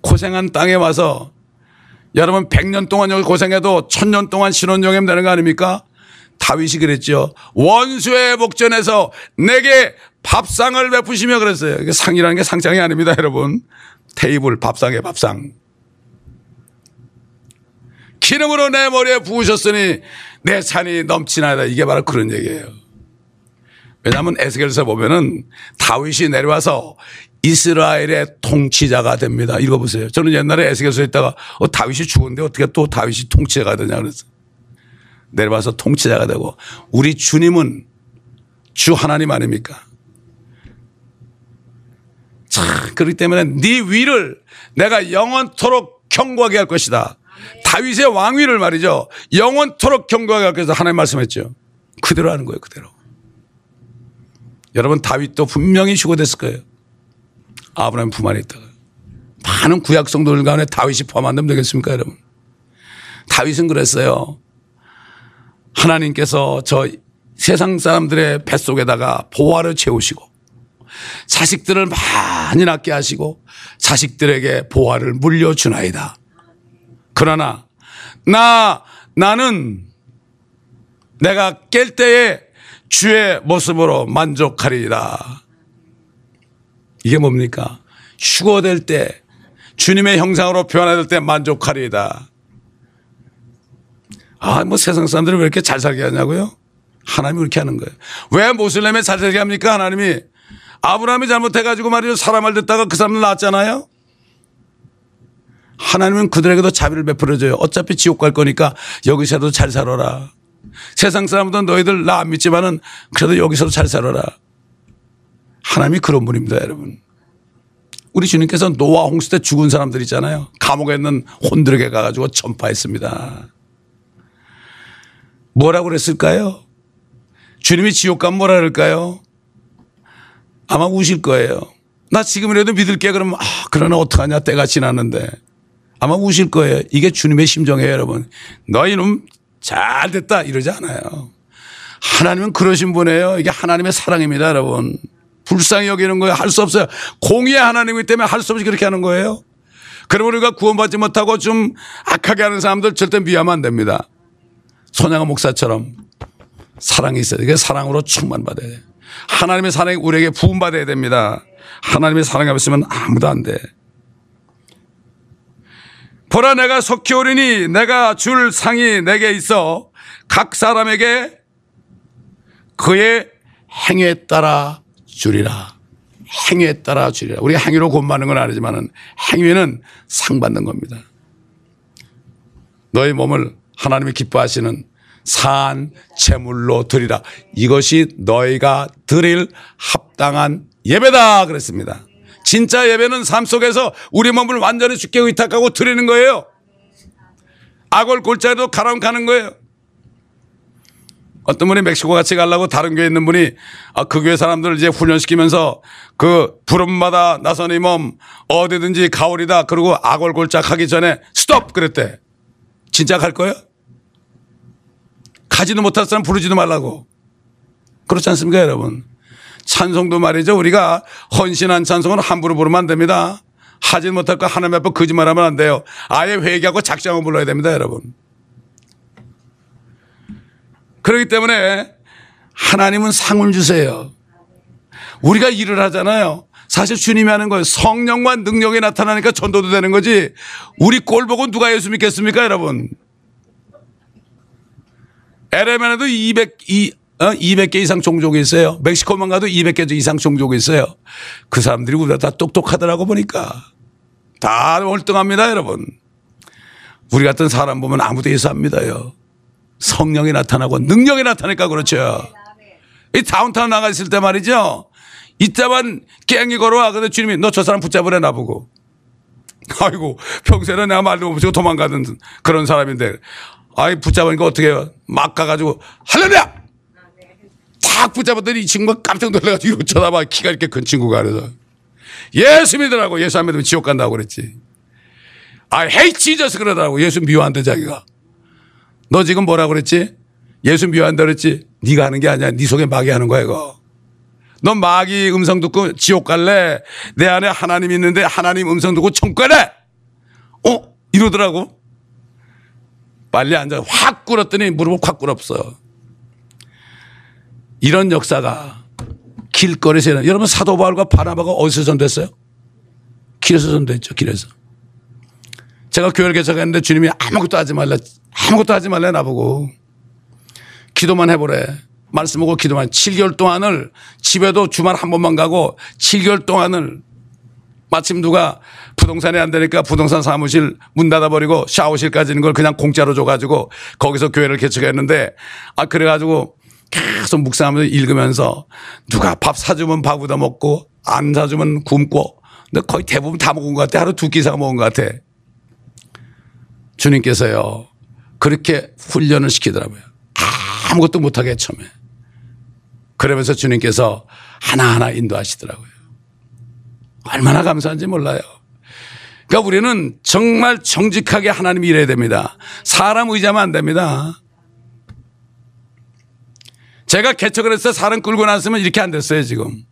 고생한 땅에 와서 여러분 100년 동안 여기 고생해도 1000년 동안 신혼여행 되는 거 아닙니까? 다윗이 그랬죠. 원수의 목전에서 내게 밥상을 베푸시며 그랬어요. 상이라는 게 상장이 아닙니다, 여러분. 테이블, 밥상에 밥상. 기름으로 내 머리에 부으셨으니 내 산이 넘치나이다. 이게 바로 그런 얘기예요. 왜냐하면 에스겔서 보면은 다윗이 내려와서 이스라엘의 통치자가 됩니다. 읽어보세요. 저는 옛날에 에스겔서 있다가 어, 다윗이 죽었는데 어떻게 또 다윗이 통치자가 되냐 그랬어. 내려와서 통치자가 되고 우리 주님은 주 하나님 아닙니까? 참 그렇기 때문에 네 위를 내가 영원토록 경고하게 할 것이다. 다윗의 왕위를 말이죠. 영원토록 경고하게 할 것이다. 하나님 말씀했죠. 그대로 하는 거예요. 그대로. 여러분 다윗도 분명히 휴고됐을 거예요. 아브라함 품 안에 있다가. 많은 구약 성도들 간에 다윗이 포함 안 되면 되겠습니까 여러분. 다윗은 그랬어요. 하나님께서 저 세상 사람들의 뱃속에다가 보화를 채우시고 자식들을 많이 낳게 하시고 자식들에게 보화를 물려주나이다. 그러나 나 나는 내가 깰 때에 주의 모습으로 만족하리이다. 이게 뭡니까? 휴거될 때 주님의 형상으로 변화될 때 만족하리이다. 아, 뭐 세상 사람들이 왜 이렇게 잘 살게 하냐고요? 하나님이 그렇게 하는 거예요. 왜 모슬렘에 잘 살게 합니까? 하나님이 아브라함이 잘못해가지고 말이죠. 사람을 듣다가 그 사람을 낳았잖아요. 하나님은 그들에게도 자비를 베풀어줘요. 어차피 지옥 갈 거니까 여기서도 잘 살아라. 세상 사람들은 너희들 나 안 믿지만은 그래도 여기서도 잘 살아라. 하나님이 그런 분입니다, 여러분. 우리 주님께서 노아 홍수 때 죽은 사람들 있잖아요. 감옥에 있는 혼들에게 가가지고 전파했습니다. 뭐라고 그랬을까요? 주님이 지옥 가면 뭐라 그럴까요? 아마 우실 거예요. 나 지금이라도 믿을게 그러면 아, 그러나 어떡하냐 때가 지났는데 아마 우실 거예요. 이게 주님의 심정이에요, 여러분. 너희는 잘 됐다 이러지 않아요. 하나님은 그러신 분이에요. 이게 하나님의 사랑입니다, 여러분. 불쌍히 여기는 거예요. 할 수 없어요. 공의의 하나님이기 때문에 할 수 없이 그렇게 하는 거예요. 그러면 우리가 구원받지 못하고 좀 악하게 하는 사람들 절대 미워하면 안 됩니다. 손양아 목사처럼 사랑이 있어야 돼. 그 사랑으로 충만받아야 돼. 하나님의 사랑이 우리에게 부음받아야 됩니다. 하나님의 사랑이 없으면 아무도 안 돼. 보라 내가 속히 오리니 내가 줄 상이 내게 있어 각 사람에게 그의 행위에 따라 주리라. 행위에 따라 주리라. 우리가 행위로 곤마는 건 아니지만은 행위는 상 받는 겁니다. 너희 몸을 하나님이 기뻐하시는 산 제물로 드리라. 이것이 너희가 드릴 합당한 예배다 그랬습니다. 진짜 예배는 삶 속에서 우리 몸을 완전히 죽게 의탁하고 드리는 거예요. 악을 골짜기도 가라앉 가는 거예요. 어떤 분이 멕시코 같이 가려고 다른 교회 있는 분이 아, 그 교회 사람들을 이제 훈련시키면서 그 부름마다 나선 이 몸 어디든지 가오리다 그리고 악을 골짝 하기 전에 스톱 그랬대. 진짜 갈 거예요? 가지도 못할 사람 부르지도 말라고. 그렇지 않습니까, 여러분? 찬송도 말이죠. 우리가 헌신한 찬송은 함부로 부르면 안 됩니다. 하지 못할 거 하나님 앞에 거짓말하면 안 돼요. 아예 회개하고 작정하고 불러야 됩니다, 여러분. 그렇기 때문에 하나님은 상을 주세요. 우리가 일을 하잖아요. 사실 주님이 하는 거예요. 성령과 능력이 나타나니까 전도도 되는 거지. 우리 꼴 보고 누가 예수 믿겠습니까, 여러분? LM에도 200, 200개 어? 이상 종족이 있어요. 멕시코만 가도 200개 이상 종족이 있어요. 그 사람들이 우리가 다 똑똑하더라고 보니까. 다 월등합니다, 여러분. 우리 같은 사람 보면 아무도 예수 안 믿어요. 성령이 나타나고 능력이 나타나니까 그렇죠. 이 다운타운 나가 있을 때 말이죠. 이때만 깽이 걸어와. 근데 주님이 너 저 사람 붙잡으래 나보고. 아이고 평소에는 내가 말도 못하고 도망가던 그런 사람인데 아이 붙잡으니까 어떻게? 막 가가지고 할렐루야! 딱 붙잡았더니 이 친구가 깜짝 놀라가지고 이러고 쳐다봐. 키가 이렇게 큰 친구가 그래서 예수 믿으라고 예수 안 믿으면 지옥 간다고 그랬지. 아 헤이 지저스 그러더라고. 예수 미워한대 자기가. 너 지금 뭐라 그랬지? 예수 미워한다 그랬지? 네가 하는 게 아니야. 네 속에 마귀 하는 거야 이거. 너 마귀 음성 듣고 지옥 갈래? 내 안에 하나님 있는데 하나님 음성 듣고 갈래? 어? 이러더라고. 빨리 앉아 확 꿇었더니 무릎을 확 꿇었어. 이런 역사가 길거리에서 일어나. 여러분 사도 바울과 바나바가 어디서 전됐어요? 길에서 전됐죠. 길에서. 제가 교회를 개척했는데 주님이 아무것도 하지 말라. 아무것도 하지 말래 나보고. 기도만 해보래. 말씀하고 기도만 7개월 동안을 집에도 주말 한 번만 가고 7개월 동안을 마침 누가 부동산이 안 되니까 부동산 사무실 문 닫아버리고 샤워실까지 있는 걸 그냥 공짜로 줘가지고 거기서 교회를 개척했는데 아 그래가지고 계속 묵상하면서 읽으면서 누가 밥 사주면 밥 얻어 먹고 안 사주면 굶고 근데 거의 대부분 다 먹은 것 같아. 하루 두 끼 이상 먹은 것 같아. 주님께서요. 그렇게 훈련을 시키더라고요. 아무것도 못하게 처음에. 그러면서 주님께서 하나하나 인도하시더라고요. 얼마나 감사한지 몰라요. 그러니까 우리는 정말 정직하게 하나님 일해야 됩니다. 사람 의지하면 안 됩니다. 제가 개척을 해서 사람 끌고 났으면 이렇게 안 됐어요, 지금.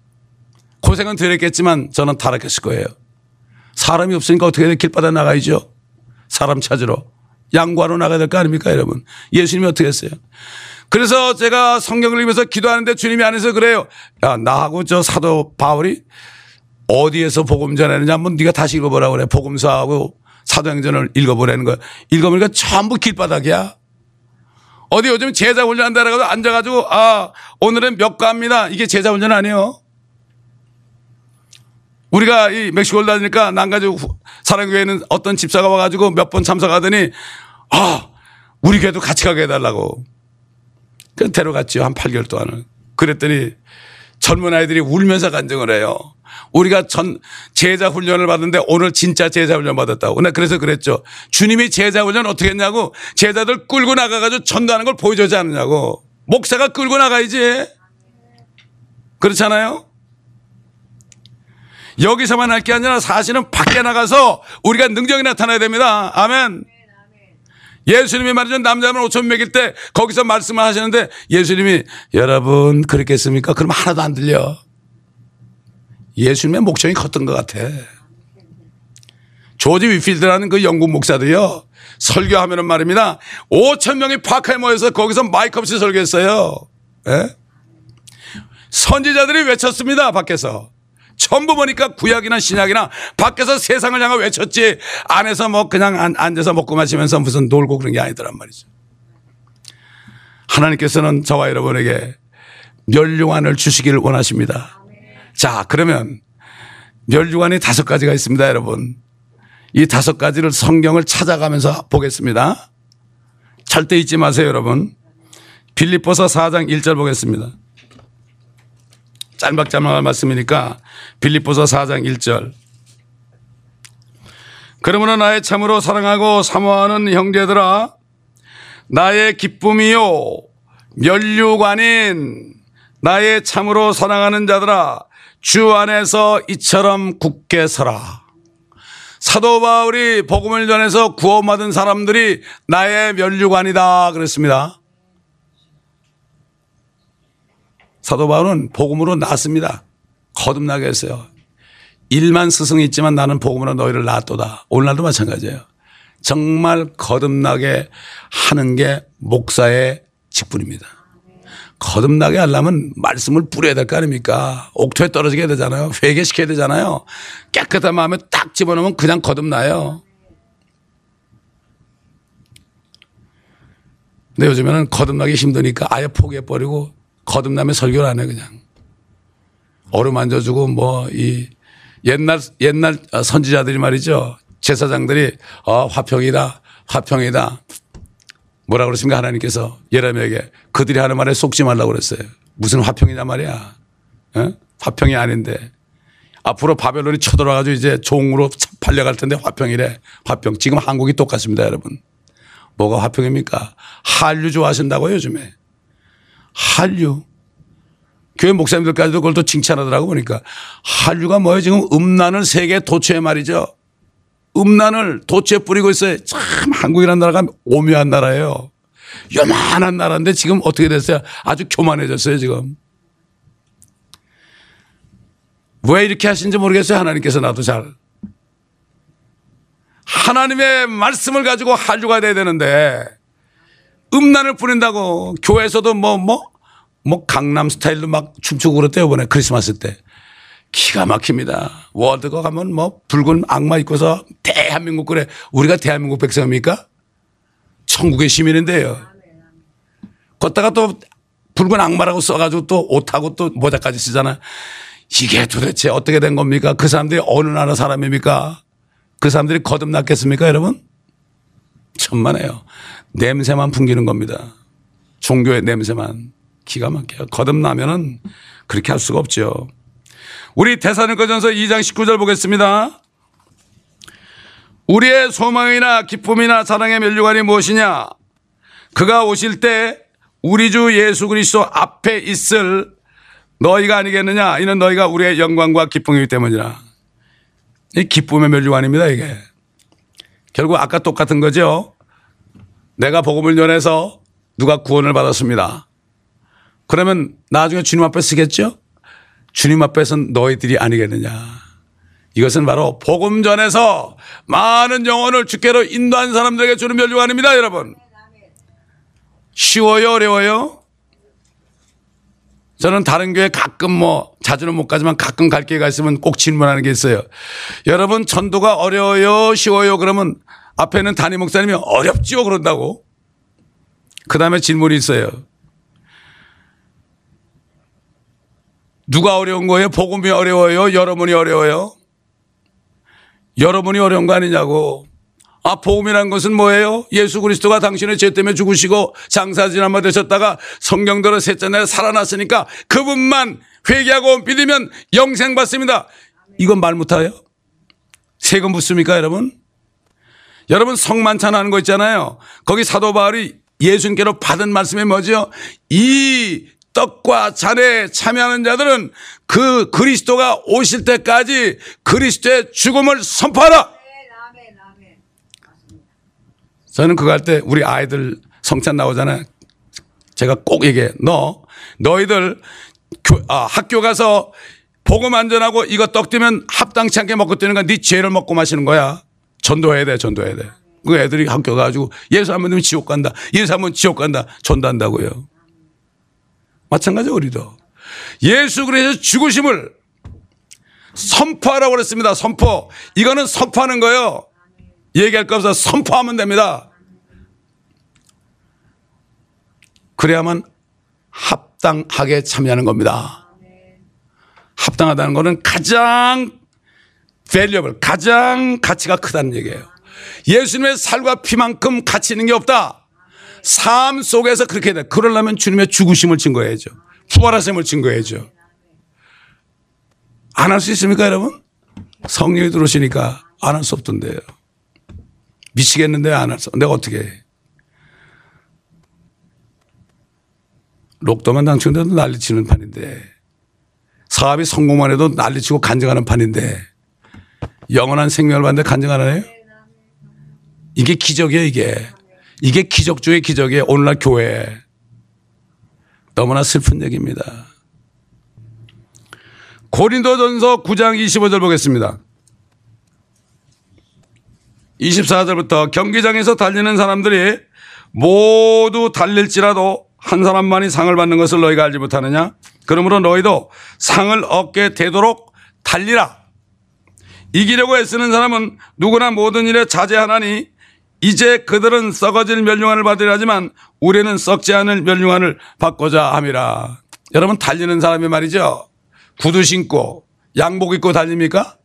고생은 덜 했겠지만 저는 타락했을 거예요. 사람이 없으니까 어떻게 길바다 나가야죠. 사람 찾으러. 양구하러 나가야 될 거 아닙니까, 여러분? 예수님이 어떻게 했어요? 그래서 제가 성경을 읽으면서 기도하는데 주님이 안에서 그래요. 야, 나하고 저 사도 바울이 어디에서 복음 전했느냐 한번 네가 다시 읽어보라고 그래. 복음서하고 사도행전을 읽어보라는 거야. 읽어보니까 전부 길바닥이야. 어디 요즘 제자 훈련한다 그래가지고 앉아가지고 아 오늘은 몇 가입니다. 이게 제자 훈련 아니에요. 우리가 이 멕시코를 다니니까 난가지고 사랑교회는 어떤 집사가 와가지고 몇 번 참석하더니 아, 우리 교회도 같이 가게 해달라고. 그 데려갔죠. 한 8개월 동안은. 그랬더니 젊은 아이들이 울면서 간증을 해요. 우리가 전 제자 훈련을 받는데 오늘 진짜 제자 훈련 받았다고. 나 그래서 그랬죠. 주님이 제자 훈련 어떻게 했냐고 제자들 끌고 나가가지고 전도하는 걸 보여주지 않느냐고. 목사가 끌고 나가야지. 그렇잖아요? 여기서만 할 게 아니라 사실은 밖에 나가서 우리가 능력이 나타나야 됩니다. 아멘. 예수님이 말이죠. 남자만 5천 명일 때 거기서 말씀을 하시는데 예수님이 여러분 그렇겠습니까? 그럼 하나도 안 들려. 예수님의 목청이 컸던 것 같아. 조지 위필드라는 그 영국 목사도요. 설교하면은 말입니다. 5천 명이 파카에 모여서 거기서 마이크 없이 설교했어요. 예? 선지자들이 외쳤습니다. 밖에서. 전부 보니까 구약이나 신약이나 밖에서 세상을 향해 외쳤지 안에서 뭐 그냥 앉아서 먹고 마시면서 무슨 놀고 그런 게 아니더란 말이죠. 하나님께서는 저와 여러분에게 멸류관을 주시기를 원하십니다. 자, 그러면 멸류관이 다섯 가지가 있습니다, 여러분. 이 다섯 가지를 성경을 찾아가면서 보겠습니다. 절대 잊지 마세요, 여러분. 빌립보서 4장 1절 보겠습니다. 짤막짤막한 말씀이니까 빌립보서 4장 1절. 그러므로 나의 참으로 사랑하고 사모하는 형제들아 나의 기쁨이요 멸류관인 나의 참으로 사랑하는 자들아 주 안에서 이처럼 굳게 서라. 사도 바울이 복음을 전해서 구원받은 사람들이 나의 멸류관이다 그랬습니다. 사도 바울은 복음으로 낳았습니다. 거듭나게 했어요. 일만 스승이 있지만 나는 복음으로 너희를 낳았도다. 오늘날도 마찬가지예요. 정말 거듭나게 하는 게 목사의 직분입니다. 거듭나게 하려면 말씀을 뿌려야 될 거 아닙니까? 옥토에 떨어지게 되잖아요. 회개시켜야 되잖아요. 깨끗한 마음에 딱 집어넣으면 그냥 거듭나요. 근데 요즘에는 거듭나기 힘드니까 아예 포기해버리고 거듭나면 설교를 안 해, 그냥. 어루만져주고 뭐 이 옛날, 옛날 선지자들이 말이죠. 제사장들이 어, 화평이다, 화평이다. 뭐라 그러십니까? 하나님께서 예레미야에게 그들이 하는 말에 속지 말라고 그랬어요. 무슨 화평이냐 말이야. 어? 화평이 아닌데. 앞으로 바벨론이 쳐들어와가지고 이제 종으로 팔려갈 텐데 화평이래. 화평. 지금 한국이 똑같습니다, 여러분. 뭐가 화평입니까? 한류 좋아하신다고요, 요즘에. 한류. 교회 목사님들까지도 그걸 또 칭찬하더라고 보니까 한류가 뭐예요? 지금 음란을 세계 도처에 말이죠. 음란을 도처에 뿌리고 있어요. 참 한국이라는 나라가 오묘한 나라예요. 요만한 나라인데 지금 어떻게 됐어요? 아주 교만해졌어요, 지금. 왜 이렇게 하신지 모르겠어요. 하나님께서 나도 잘. 하나님의 말씀을 가지고 한류가 돼야 되는데 음란을 뿌린다고 교회에서도 뭐, 뭐, 뭐 강남 스타일로 막 춤추고 그랬대요. 이번에 크리스마스 때. 기가 막힙니다. 월드컵 가면 뭐 붉은 악마 입고서 대한민국 그래. 우리가 대한민국 백성입니까? 천국의 시민인데요. 걷다가 또 붉은 악마라고 써가지고 또 옷하고 또 모자까지 쓰잖아. 이게 도대체 어떻게 된 겁니까? 그 사람들이 어느 나라 사람입니까? 그 사람들이 거듭났겠습니까, 여러분? 천만에요. 냄새만 풍기는 겁니다. 종교의 냄새만. 기가 막혀요. 거듭나면은 그렇게 할 수가 없죠. 우리 대사님거전서 2장 19절 보겠습니다. 우리의 소망이나 기쁨이나 사랑의 면류관이 무엇이냐? 그가 오실 때 우리 주 예수 그리스도 앞에 있을 너희가 아니겠느냐? 이는 너희가 우리의 영광과 기쁨이기 때문이라. 이 기쁨의 면류관입니다, 이게. 결국 아까 똑같은 거죠. 내가 복음을 전해서 누가 구원을 받았습니다. 그러면 나중에 주님 앞에 쓰겠죠? 주님 앞에서는 너희들이 아니겠느냐. 이것은 바로 복음 전에서 많은 영혼을 주께로 인도한 사람들에게 주는 멸류관입니다, 여러분. 쉬워요, 어려워요? 저는 다른 교회 가끔 뭐 자주는 못 가지만 가끔 갈 기회가 있으면 꼭 질문하는 게 있어요. 여러분 전도가 어려워요, 쉬워요? 그러면 앞에는 담임 목사님이 어렵지요 그런다고. 그 다음에 질문이 있어요. 누가 어려운 거예요? 복음이 어려워요? 여러분이 어려워요? 여러분이 어려운 거 아니냐고. 아, 복음이란 것은 뭐예요? 예수 그리스도가 당신의 죄 때문에 죽으시고 장사지나마 되셨다가 성경대로 셋째 날에 살아났으니까 그분만 회개하고 믿으면 영생 받습니다. 이건 말 못해요? 세금 붙습니까, 여러분? 여러분 성만찬 하는 거 있잖아요. 거기 사도 바울이 예수님께로 받은 말씀이 뭐죠? 이 떡과 잔에 참여하는 자들은 그 그리스도가 오실 때까지 그리스도의 죽음을 선포하라. 저는 그거 할 때 우리 아이들 성찬 나오잖아요. 제가 꼭 얘기해. 너, 너희들 교, 아, 학교 가서 복음 안전하고 이거 떡 뜨면 합당치 않게 먹고 뜨는 건 네 죄를 먹고 마시는 거야. 전도해야 돼, 전도해야 돼. 그 애들이 학교 가가지고 예수 한번 되면 지옥 간다. 예수 한번 지옥 간다. 전도한다고요. 마찬가지 우리도. 예수 그리스도 죽으심을 선포하라고 그랬습니다. 선포. 이거는 선포하는 거예요. 얘기할 거 없어 선포하면 됩니다. 그래야만 합당하게 참여하는 겁니다. 합당하다는 것은 가장 valuable, 가장 가치가 크다는 얘기예요. 예수님의 살과 피만큼 가치 있는 게 없다. 삶 속에서 그렇게 돼. 그러려면 주님의 죽으심을 증거해야죠. 부활하심을 증거해야죠. 안 할 수 있습니까, 여러분? 성령이 들어오시니까 안 할 수 없던데요. 미치겠는데 안 할 수. 내가 어떻게 해? 록도만 당첨돼도 난리치는 판인데 사업이 성공만 해도 난리치고 간증하는 판인데 영원한 생명을 받는데 간증 안 하네요? 이게 기적이에요, 이게. 이게 기적 중의 기적이에요. 오늘날 교회. 너무나 슬픈 얘기입니다. 고린도전서 9장 25절 보겠습니다. 24절부터 경기장에서 달리는 사람들이 모두 달릴지라도 한 사람만이 상을 받는 것을 너희가 알지 못하느냐? 그러므로 너희도 상을 얻게 되도록 달리라. 이기려고 애쓰는 사람은 누구나 모든 일에 자제하나니 이제 그들은 썩어질 멸류관을 받으려 하지만 우리는 썩지 않을 멸류관을 받고자 함이라. 여러분 달리는 사람이 말이죠. 구두 신고 양복 입고 달립니까?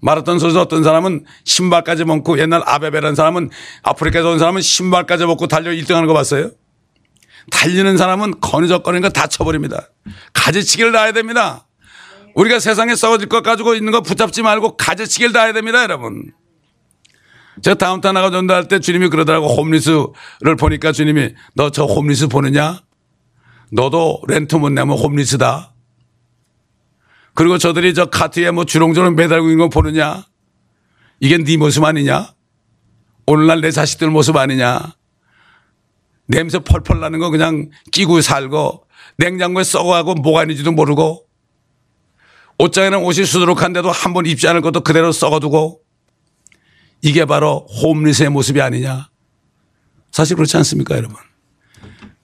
마라톤 선수 어떤 사람은 신발까지 벗고 옛날 아베베라는 사람은 아프리카에서 온 사람은 신발까지 벗고 달려 1등 하는 거 봤어요? 달리는 사람은 거느적거리는 거다 쳐버립니다. 가지치기를 놔야 됩니다. 우리가 세상에 썩어질 것 가지고 있는 거 붙잡지 말고 가지치기를 놔야 됩니다, 여러분. 제가 다운타운 나가 전도할 때 주님이 그러더라고 홈리스를 보니까 주님이 너 저 홈리스 보느냐? 너도 렌트 못 내면 홈리스다. 그리고 저들이 저 카트에 뭐 주렁주렁 매달고 있는 거 보느냐? 이게 네 모습 아니냐? 오늘날 내 자식들 모습 아니냐? 냄새 펄펄 나는 거 그냥 끼고 살고 냉장고에 썩어가고 뭐가 있는지도 모르고 옷장에는 옷이 수두룩한데도 한 번 입지 않을 것도 그대로 썩어두고 이게 바로 홈리스의 모습이 아니냐. 사실 그렇지 않습니까, 여러분?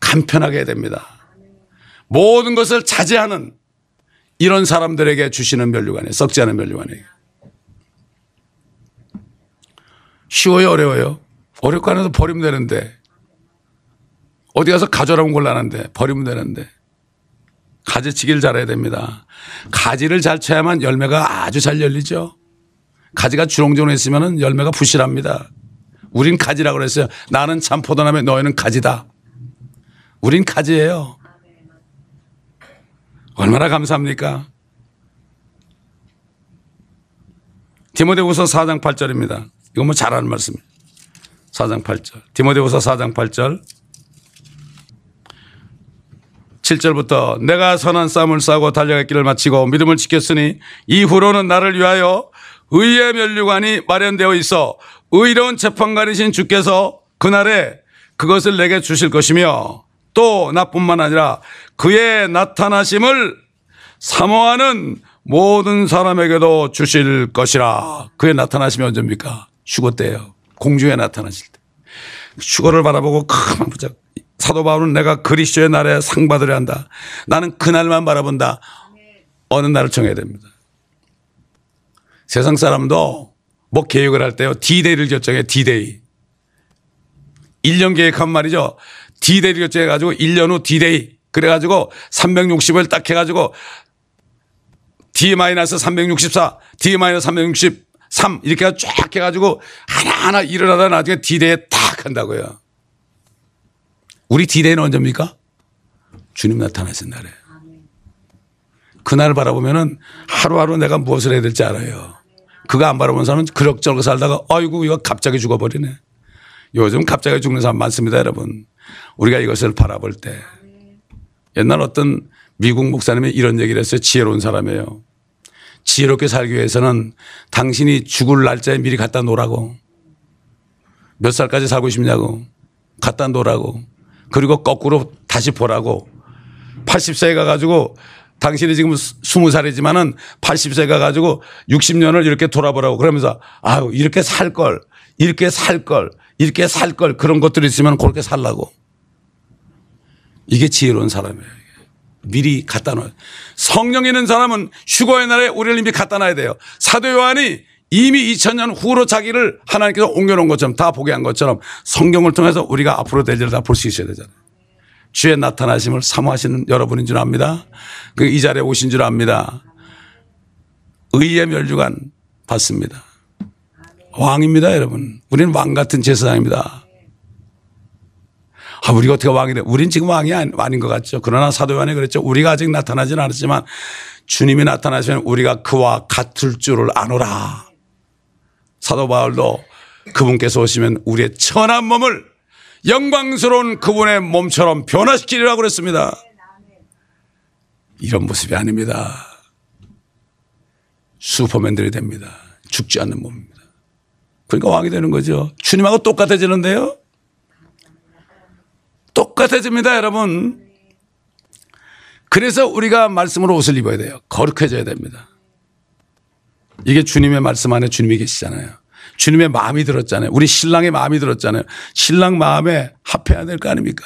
간편하게 해야 됩니다. 모든 것을 자제하는 이런 사람들에게 주시는 멸류관에 썩지 않은 멸류관에 쉬워요, 어려워요? 어렵고 안 해도 버리면 되는데 어디 가서 가져라면 곤란한데 버리면 되는데 가지치기를 잘해야 됩니다. 가지를 잘 쳐야만 열매가 아주 잘 열리죠. 가지가 주렁주렁 했으면 열매가 부실합니다. 우린 가지라고 그랬어요. 나는 참 포도나무 너희는 가지다. 우린 가지예요. 얼마나 감사합니까? 디모데후서 4장 8절입니다. 이거 뭐 잘하는 말씀이에요. 4장 8절. 디모데후서 4장 8절. 7절부터 내가 선한 싸움을 싸고 달려갈 길을 마치고 믿음을 지켰으니 이후로는 나를 위하여 의의 면류관이 마련되어 있어 의로운 재판관이신 주께서 그날에 그것을 내게 주실 것이며 또 나뿐만 아니라 그의 나타나심을 사모하는 모든 사람에게도 주실 것이라. 그의 나타나심이 언제입니까? 때예요. 공중에 나타나실 때. 휴거를 바라보고 가만 보자. 사도 바울은 내가 그리스도의 날에 상 받으려 한다. 나는 그날만 바라본다. 어느 날을 정해야 됩니다. 세상 사람도 뭐 계획을 할 때요. D-Day를 결정해 D-Day. 1년 계획한 말이죠. D-Day를 결정해 가지고 1년 후 D-Day. 그래 가지고 360을 딱 해 가지고 D-364, D-363 이렇게 쫙 해 가지고 하나하나 일을 하다 나중에 D-Day에 딱 한다고요. 우리 D-Day는 언제입니까? 주님 나타나신 날이에요. 그날을 바라보면은 하루하루 내가 무엇을 해야 될지 알아요. 그거 안 바라보는 사람은 그럭저럭 살다가 아이고 이거 갑자기 죽어버리네. 요즘 갑자기 죽는 사람 많습니다 여러분. 우리가 이것을 바라볼 때 옛날 어떤 미국 목사님이 이런 얘기를 했어요. 지혜로운 사람이에요. 지혜롭게 살기 위해서는 당신이 죽을 날짜에 미리 갖다 놓으라고. 몇 살까지 살고 싶냐고. 갖다 놓으라고. 그리고 거꾸로 다시 보라고. 80세에 가가지고 당신이 지금 20살이지만은 80세 가가지고 60년을 이렇게 돌아보라고 그러면서 아유, 이렇게 살 걸, 이렇게 살 걸, 이렇게 살 걸 그런 것들이 있으면 그렇게 살라고. 이게 지혜로운 사람이에요. 미리 갖다 놔요. 성령 있는 사람은 휴거의 날에 우리를 이미 갖다 놔야 돼요. 사도 요한이 이미 2000년 후로 자기를 하나님께서 옮겨놓은 것처럼 다 보게 한 것처럼 성경을 통해서 우리가 앞으로 될 일을 다 볼 수 있어야 되잖아요. 주의 나타나심을 사모하시는 여러분인 줄 압니다. 그 이 자리에 오신 줄 압니다. 의의 멸류관 받습니다. 왕입니다, 여러분. 우리는 왕 같은 제사장입니다. 아, 우리가 어떻게 왕이 돼? 우린 지금 왕이 아닌 것 같죠. 그러나 사도 요한이 그랬죠. 우리가 아직 나타나지는 않았지만 주님이 나타나시면 우리가 그와 같을 줄을 아노라. 사도 바울도 그분께서 오시면 우리의 천한 몸을 영광스러운 그분의 몸처럼 변화시키리라고 그랬습니다. 이런 모습이 아닙니다. 슈퍼맨들이 됩니다. 죽지 않는 몸입니다. 그러니까 왕이 되는 거죠. 주님하고 똑같아지는데요. 똑같아집니다, 여러분. 그래서 우리가 말씀으로 옷을 입어야 돼요. 거룩해져야 됩니다. 이게 주님의 말씀 안에 주님이 계시잖아요. 주님의 마음이 들었잖아요. 우리 신랑의 마음이 들었잖아요. 신랑 마음에 합해야 될 거 아닙니까?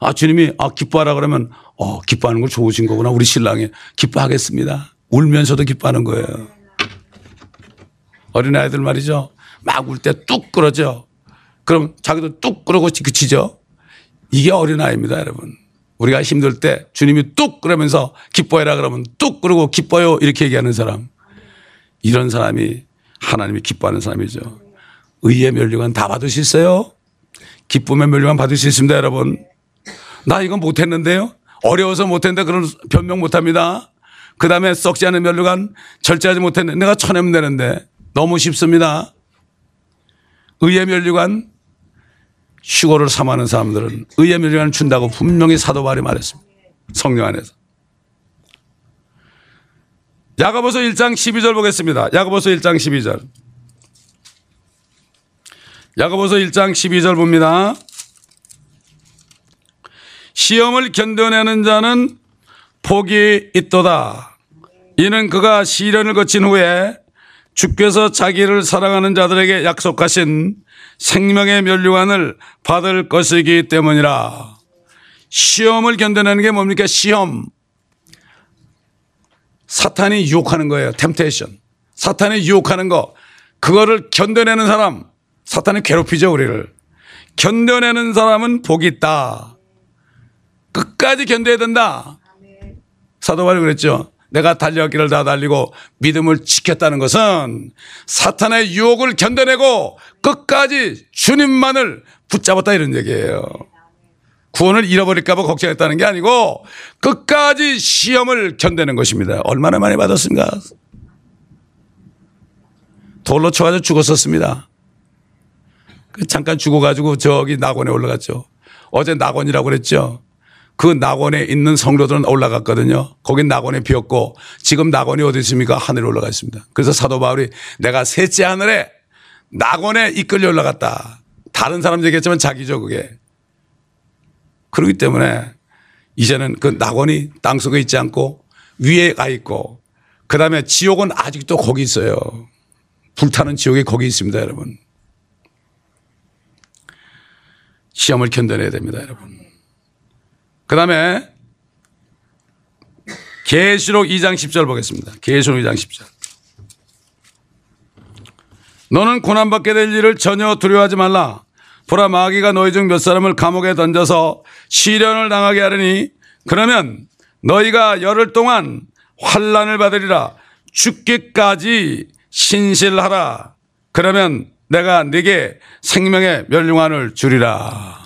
아, 주님이 아, 기뻐하라 그러면 어, 기뻐하는 걸 좋으신 거구나. 우리 신랑이 기뻐하겠습니다. 울면서도 기뻐하는 거예요. 어린아이들 말이죠. 막 울 때 뚝 끌어져. 그럼 자기도 뚝 끌어고 그치죠. 이게 어린아이입니다, 여러분. 우리가 힘들 때 주님이 뚝 그러면서 기뻐해라 그러면 뚝 그러고 기뻐요 이렇게 얘기하는 사람. 이런 사람이 하나님이 기뻐하는 사람이죠. 의의 멸류관 다 받을 수 있어요? 기쁨의 멸류관 받을 수 있습니다, 여러분. 나 이건 못했는데요? 어려워서 못했는데 그런 변명 못합니다. 그 다음에 썩지 않은 멸류관 절제하지 못했는데 내가 쳐내면 되는데 너무 쉽습니다. 의의 멸류관 휴고를 삼하는 사람들은 의의 멸류관을 준다고 분명히 사도 바울이 말했습니다. 성령 안에서. 야고보서 1장 12절 보겠습니다. 야고보서 1장 12절. 야고보서 1장 12절 봅니다. 시험을 견뎌내는 자는 복이 있도다. 이는 그가 시련을 거친 후에 주께서 자기를 사랑하는 자들에게 약속하신 생명의 멸류관을 받을 것이기 때문이라. 시험을 견뎌내는 게 뭡니까? 시험. 사탄이 유혹하는 거예요. 템테이션. 사탄이 유혹하는 거. 그거를 견뎌내는 사람. 사탄이 괴롭히죠, 우리를. 견뎌내는 사람은 복이 있다. 끝까지 견뎌야 된다. 사도 바울이 그랬죠. 내가 달려왔기를 다 달리고 믿음을 지켰다는 것은 사탄의 유혹을 견뎌내고 끝까지 주님만을 붙잡았다 이런 얘기예요. 구원을 잃어버릴까봐 걱정했다는 게 아니고 끝까지 시험을 견디는 것입니다. 얼마나 많이 받았습니까? 돌로 쳐가지고 죽었었습니다. 그 잠깐 죽어가지고 저기 낙원에 올라갔죠. 어제 낙원이라고 그랬죠. 그 낙원에 있는 성도들은 올라갔거든요. 거긴 낙원에 비었고 지금 낙원이 어디 있습니까? 하늘에 올라가 있습니다. 그래서 사도 바울이 내가 셋째 하늘에 낙원에 이끌려 올라갔다. 다른 사람 얘기했지만 자기죠 그게. 그렇기 때문에 이제는 그 낙원이 땅 속에 있지 않고 위에 가 있고 그 다음에 지옥은 아직도 거기 있어요. 불타는 지옥이 거기 있습니다, 여러분. 시험을 견뎌내야 됩니다, 여러분. 그 다음에 계시록 2장 10절 보겠습니다. 계시록 2장 10절. 너는 고난받게 될 일을 전혀 두려워하지 말라. 보라 마귀가 너희 중 몇 사람을 감옥에 던져서 시련을 당하게 하려니 그러면 너희가 열흘 동안 환란을 받으리라. 죽기까지 신실하라. 그러면 내가 네게 생명의 멸류관을 주리라.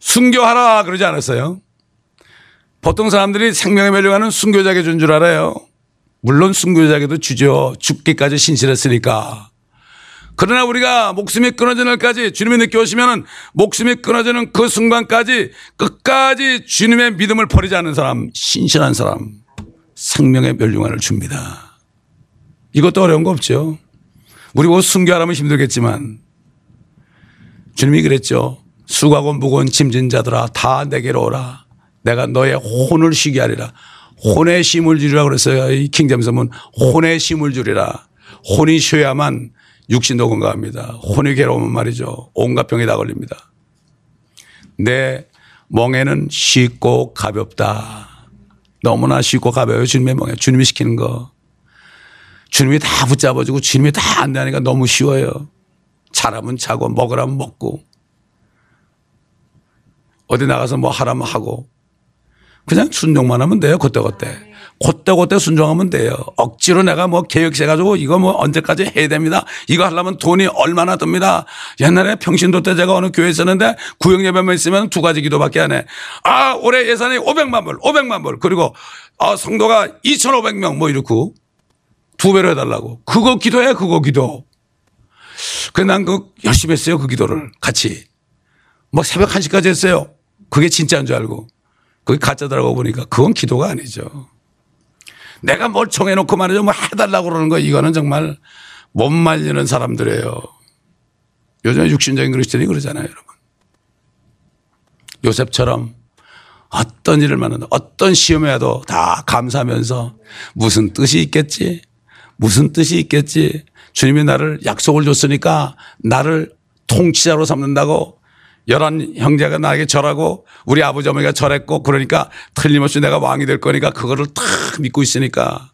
순교하라 그러지 않았어요? 보통 사람들이 생명의 멸류관은 순교자에게 준 줄 알아요. 물론 순교자에게도 주죠. 죽기까지 신실했으니까 그러나 우리가 목숨이 끊어지는 날까지 주님이 늦게 오시면 목숨이 끊어지는 그 순간까지 끝까지 주님의 믿음을 버리지 않는 사람, 신실한 사람, 생명의 멸류관을 줍니다. 이것도 어려운 거 없죠. 우리 뭐 순교하라면 힘들겠지만 주님이 그랬죠. 수고하고 무거운 짐진 자들아 다 내게로 오라. 내가 너의 혼을 쉬게 하리라. 혼의 심을 주리라 그랬어요. 이 킹잼섬은 혼의 심을 주리라. 혼이 쉬어야만 육신도 건강합니다. 혼이 괴로우면 말이죠. 온갖 병이 다 걸립니다. 내 멍에는 쉽고 가볍다. 너무나 쉽고 가벼워요. 주님의 멍에. 주님이 시키는 거. 주님이 다 붙잡아주고 주님이 다 안내하니까 너무 쉬워요. 자라면 자고 먹으라면 먹고 어디 나가서 뭐 하라면 하고 그냥 순종만 하면 돼요. 그때그때. 그때 그때 순종하면 돼요. 억지로 내가 뭐 계획세 가지고 이거 뭐 언제까지 해야 됩니다. 이거 하려면 돈이 얼마나 듭니다. 옛날에 평신도 때 제가 어느 교회 있었는데 구역 예배만 있으면 두 가지 기도밖에 안 해. 아, 올해 예산이 500만 불, 500만 불. 그리고 아, 성도가 2,500명 뭐 이렇고 두 배로 해달라고. 그거 기도해, 그거 기도. 그래 난그 열심히 했어요. 그 기도를 같이. 뭐 새벽 1시까지 했어요. 그게 진짜인 줄 알고. 그게 가짜더라고 보니까 그건 기도가 아니죠. 내가 뭘 정해놓고 말이죠. 뭐 해달라고 그러는 거 이거는 정말 못 말리는 사람들이에요. 요즘에 육신적인 그리스도인이 그러잖아요, 여러분. 요셉처럼 어떤 일을 만나도 어떤 시험에 와도 다 감사하면서 무슨 뜻이 있겠지? 무슨 뜻이 있겠지? 주님이 나를 약속을 줬으니까 나를 통치자로 삼는다고 열한 형제가 나에게 절하고 우리 아버지 어머니가 절했고 그러니까 틀림없이 내가 왕이 될 거니까 그거를 탁 믿고 있으니까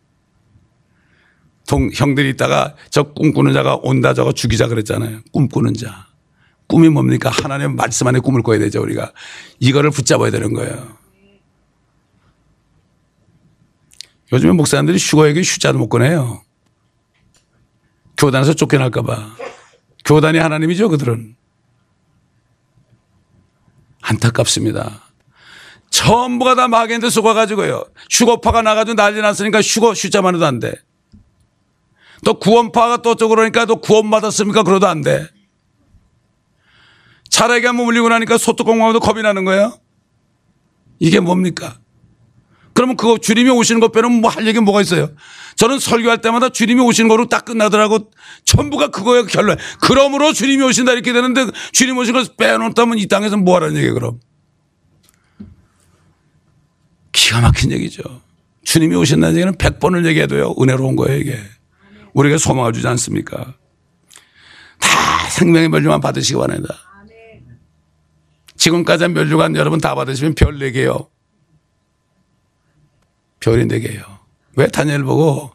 동 형들이 있다가 저 꿈꾸는 자가 온다 저거 죽이자 그랬잖아요. 꿈꾸는 자. 꿈이 뭡니까? 하나님 말씀 안에 꿈을 꿔야 되죠 우리가. 이거를 붙잡아야 되는 거예요. 요즘에 목사님들이 휴거에게 휴자도 못 꺼내요. 교단에서 쫓겨날까봐. 교단이 하나님이죠 그들은. 안타깝습니다. 전부가 다 마겐데 속아가지고요. 휴거파가 나가지고 난리 났으니까 휴거 휴자만 해도 안 돼. 또 구원파가 또 어쩌고 그러니까 또 구원 받았습니까? 그러도 안 돼. 차라리 한번 물리고 나니까 소뚜껑하고도 겁이 나는 거예요. 이게 뭡니까? 그러면 그거 주님이 오시는 것 빼는 뭐 할 얘기 뭐가 있어요? 저는 설교할 때마다 주님이 오시는 거로 딱 끝나더라고. 전부가 그거예요, 결론. 그러므로 주님이 오신다 이렇게 되는데 주님 오신 걸 빼놓다면 이 땅에서 뭐 하라는 얘기예요, 그럼. 기가 막힌 얘기죠. 주님이 오신다는 얘기는 100번을 얘기해도요, 은혜로운 거예요, 이게. 우리에게 소망을 주지 않습니까? 다 생명의 멸류관 받으시기 바랍니다. 지금까지 멸류관 여러분 다 받으시면 별 4개요. 별이 4개요. 왜 다니엘 보고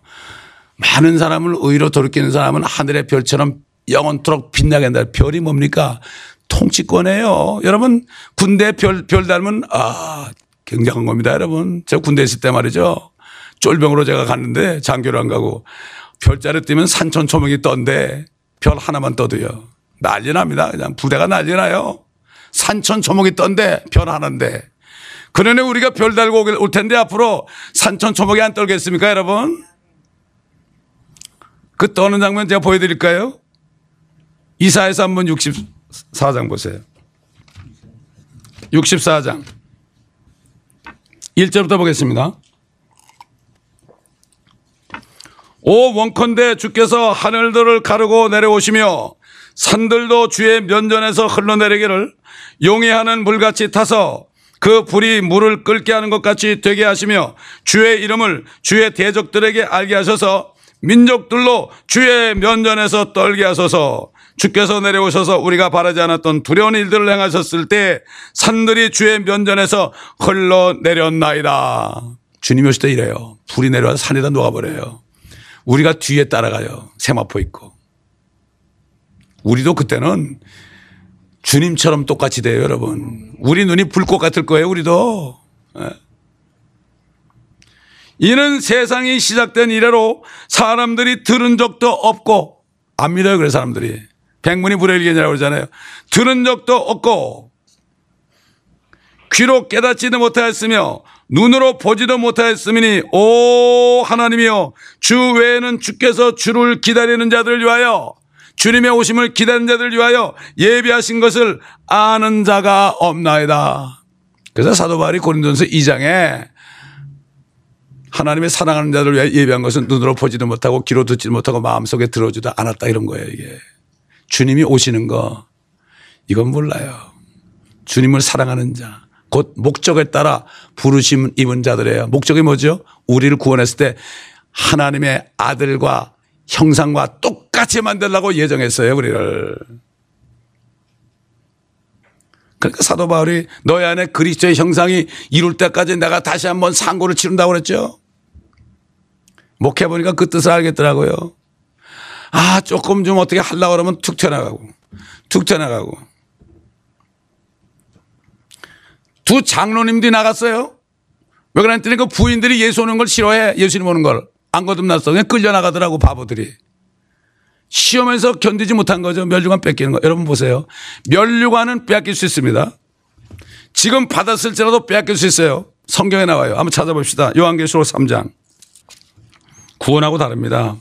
많은 사람을 의로 돌이키는 사람은 하늘의 별처럼 영원토록 빛나게 한다. 별이 뭡니까? 통치권이에요. 여러분 군대 별, 별 닮은 아 굉장한 겁니다. 여러분. 제가 군대 있을 때 말이죠. 쫄병으로 제가 갔는데 장교를 안 가고 별자리 뜨면 산천 초목이 떤데 별 하나만 떠도요. 난리 납니다. 그냥 부대가 난리 나요. 산천 초목이 떤데 별 하나인데 그러니 우리가 별 달고 올 텐데 앞으로 산천 초목이 안 떨겠습니까 여러분? 그 떠는 장면 제가 보여드릴까요? 이사에서 한번 64장 보세요. 64장. 1절부터 보겠습니다. 오 원컨대 주께서 하늘들을 가르고 내려오시며 산들도 주의 면전에서 흘러내리기를 용이하는 물같이 타서 그 불이 물을 끓게 하는 것 같이 되게 하시며 주의 이름을 주의 대적들에게 알게 하셔서 민족들로 주의 면전에서 떨게 하소서 주께서 내려오셔서 우리가 바라지 않았던 두려운 일들을 행하셨을 때 산들이 주의 면전에서 흘러내렸나이다. 주님이 오실 때 이래요. 불이 내려와서 산에다 녹아버려요. 우리가 뒤에 따라가요. 세마포 있고. 우리도 그때는 주님처럼 똑같이 돼요, 여러분. 우리 눈이 불꽃 같을 거예요, 우리도. 예. 이는 세상이 시작된 이래로 사람들이 들은 적도 없고 안 믿어요 그래 사람들이 백문이 불여일견이라고 그러잖아요 들은 적도 없고 귀로 깨닫지도 못하였으며 눈으로 보지도 못하였으니 오 하나님이여 주 외에는 주께서 주를 기다리는 자들을 위하여 주님의 오심을 기다리는 자들을 위하여 예비하신 것을 아는 자가 없나이다. 그래서 사도 바울이 고린도전서 2장에 하나님의 사랑하는 자들을 위하여 예비한 것은 눈으로 보지도 못하고 귀로 듣지도 못하고 마음속에 들어오지도 않았다 이런 거예요 이게. 주님이 오시는 거 이건 몰라요. 주님을 사랑하는 자. 곧 목적에 따라 부르심 입은 자들이에요. 목적이 뭐죠? 우리를 구원했을 때 하나님의 아들과 형상과 똑같이 만들라고 예정했어요, 우리를. 그러니까 사도 바울이 너희 안에 그리스도의 형상이 이룰 때까지 내가 다시 한번 상고를 치른다고 그랬죠. 목해 보니까 그 뜻을 알겠더라고요. 아, 조금 좀 어떻게 하려고 그러면 툭 튀어나가고, 툭 튀어나가고. 두 장로님들이 나갔어요. 왜 그랬더니 그 부인들이 예수 오는 걸 싫어해. 예수님 오는 걸. 안 거듭났어. 끌려나가더라고 바보들이. 시험에서 견디지 못한 거죠. 멸류관 뺏기는 거. 여러분 보세요. 멸류관은 빼앗길 수 있습니다. 지금 받았을지라도 빼앗길 수 있어요. 성경에 나와요. 한번 찾아봅시다. 요한계시록 3장. 구원하고 다릅니다.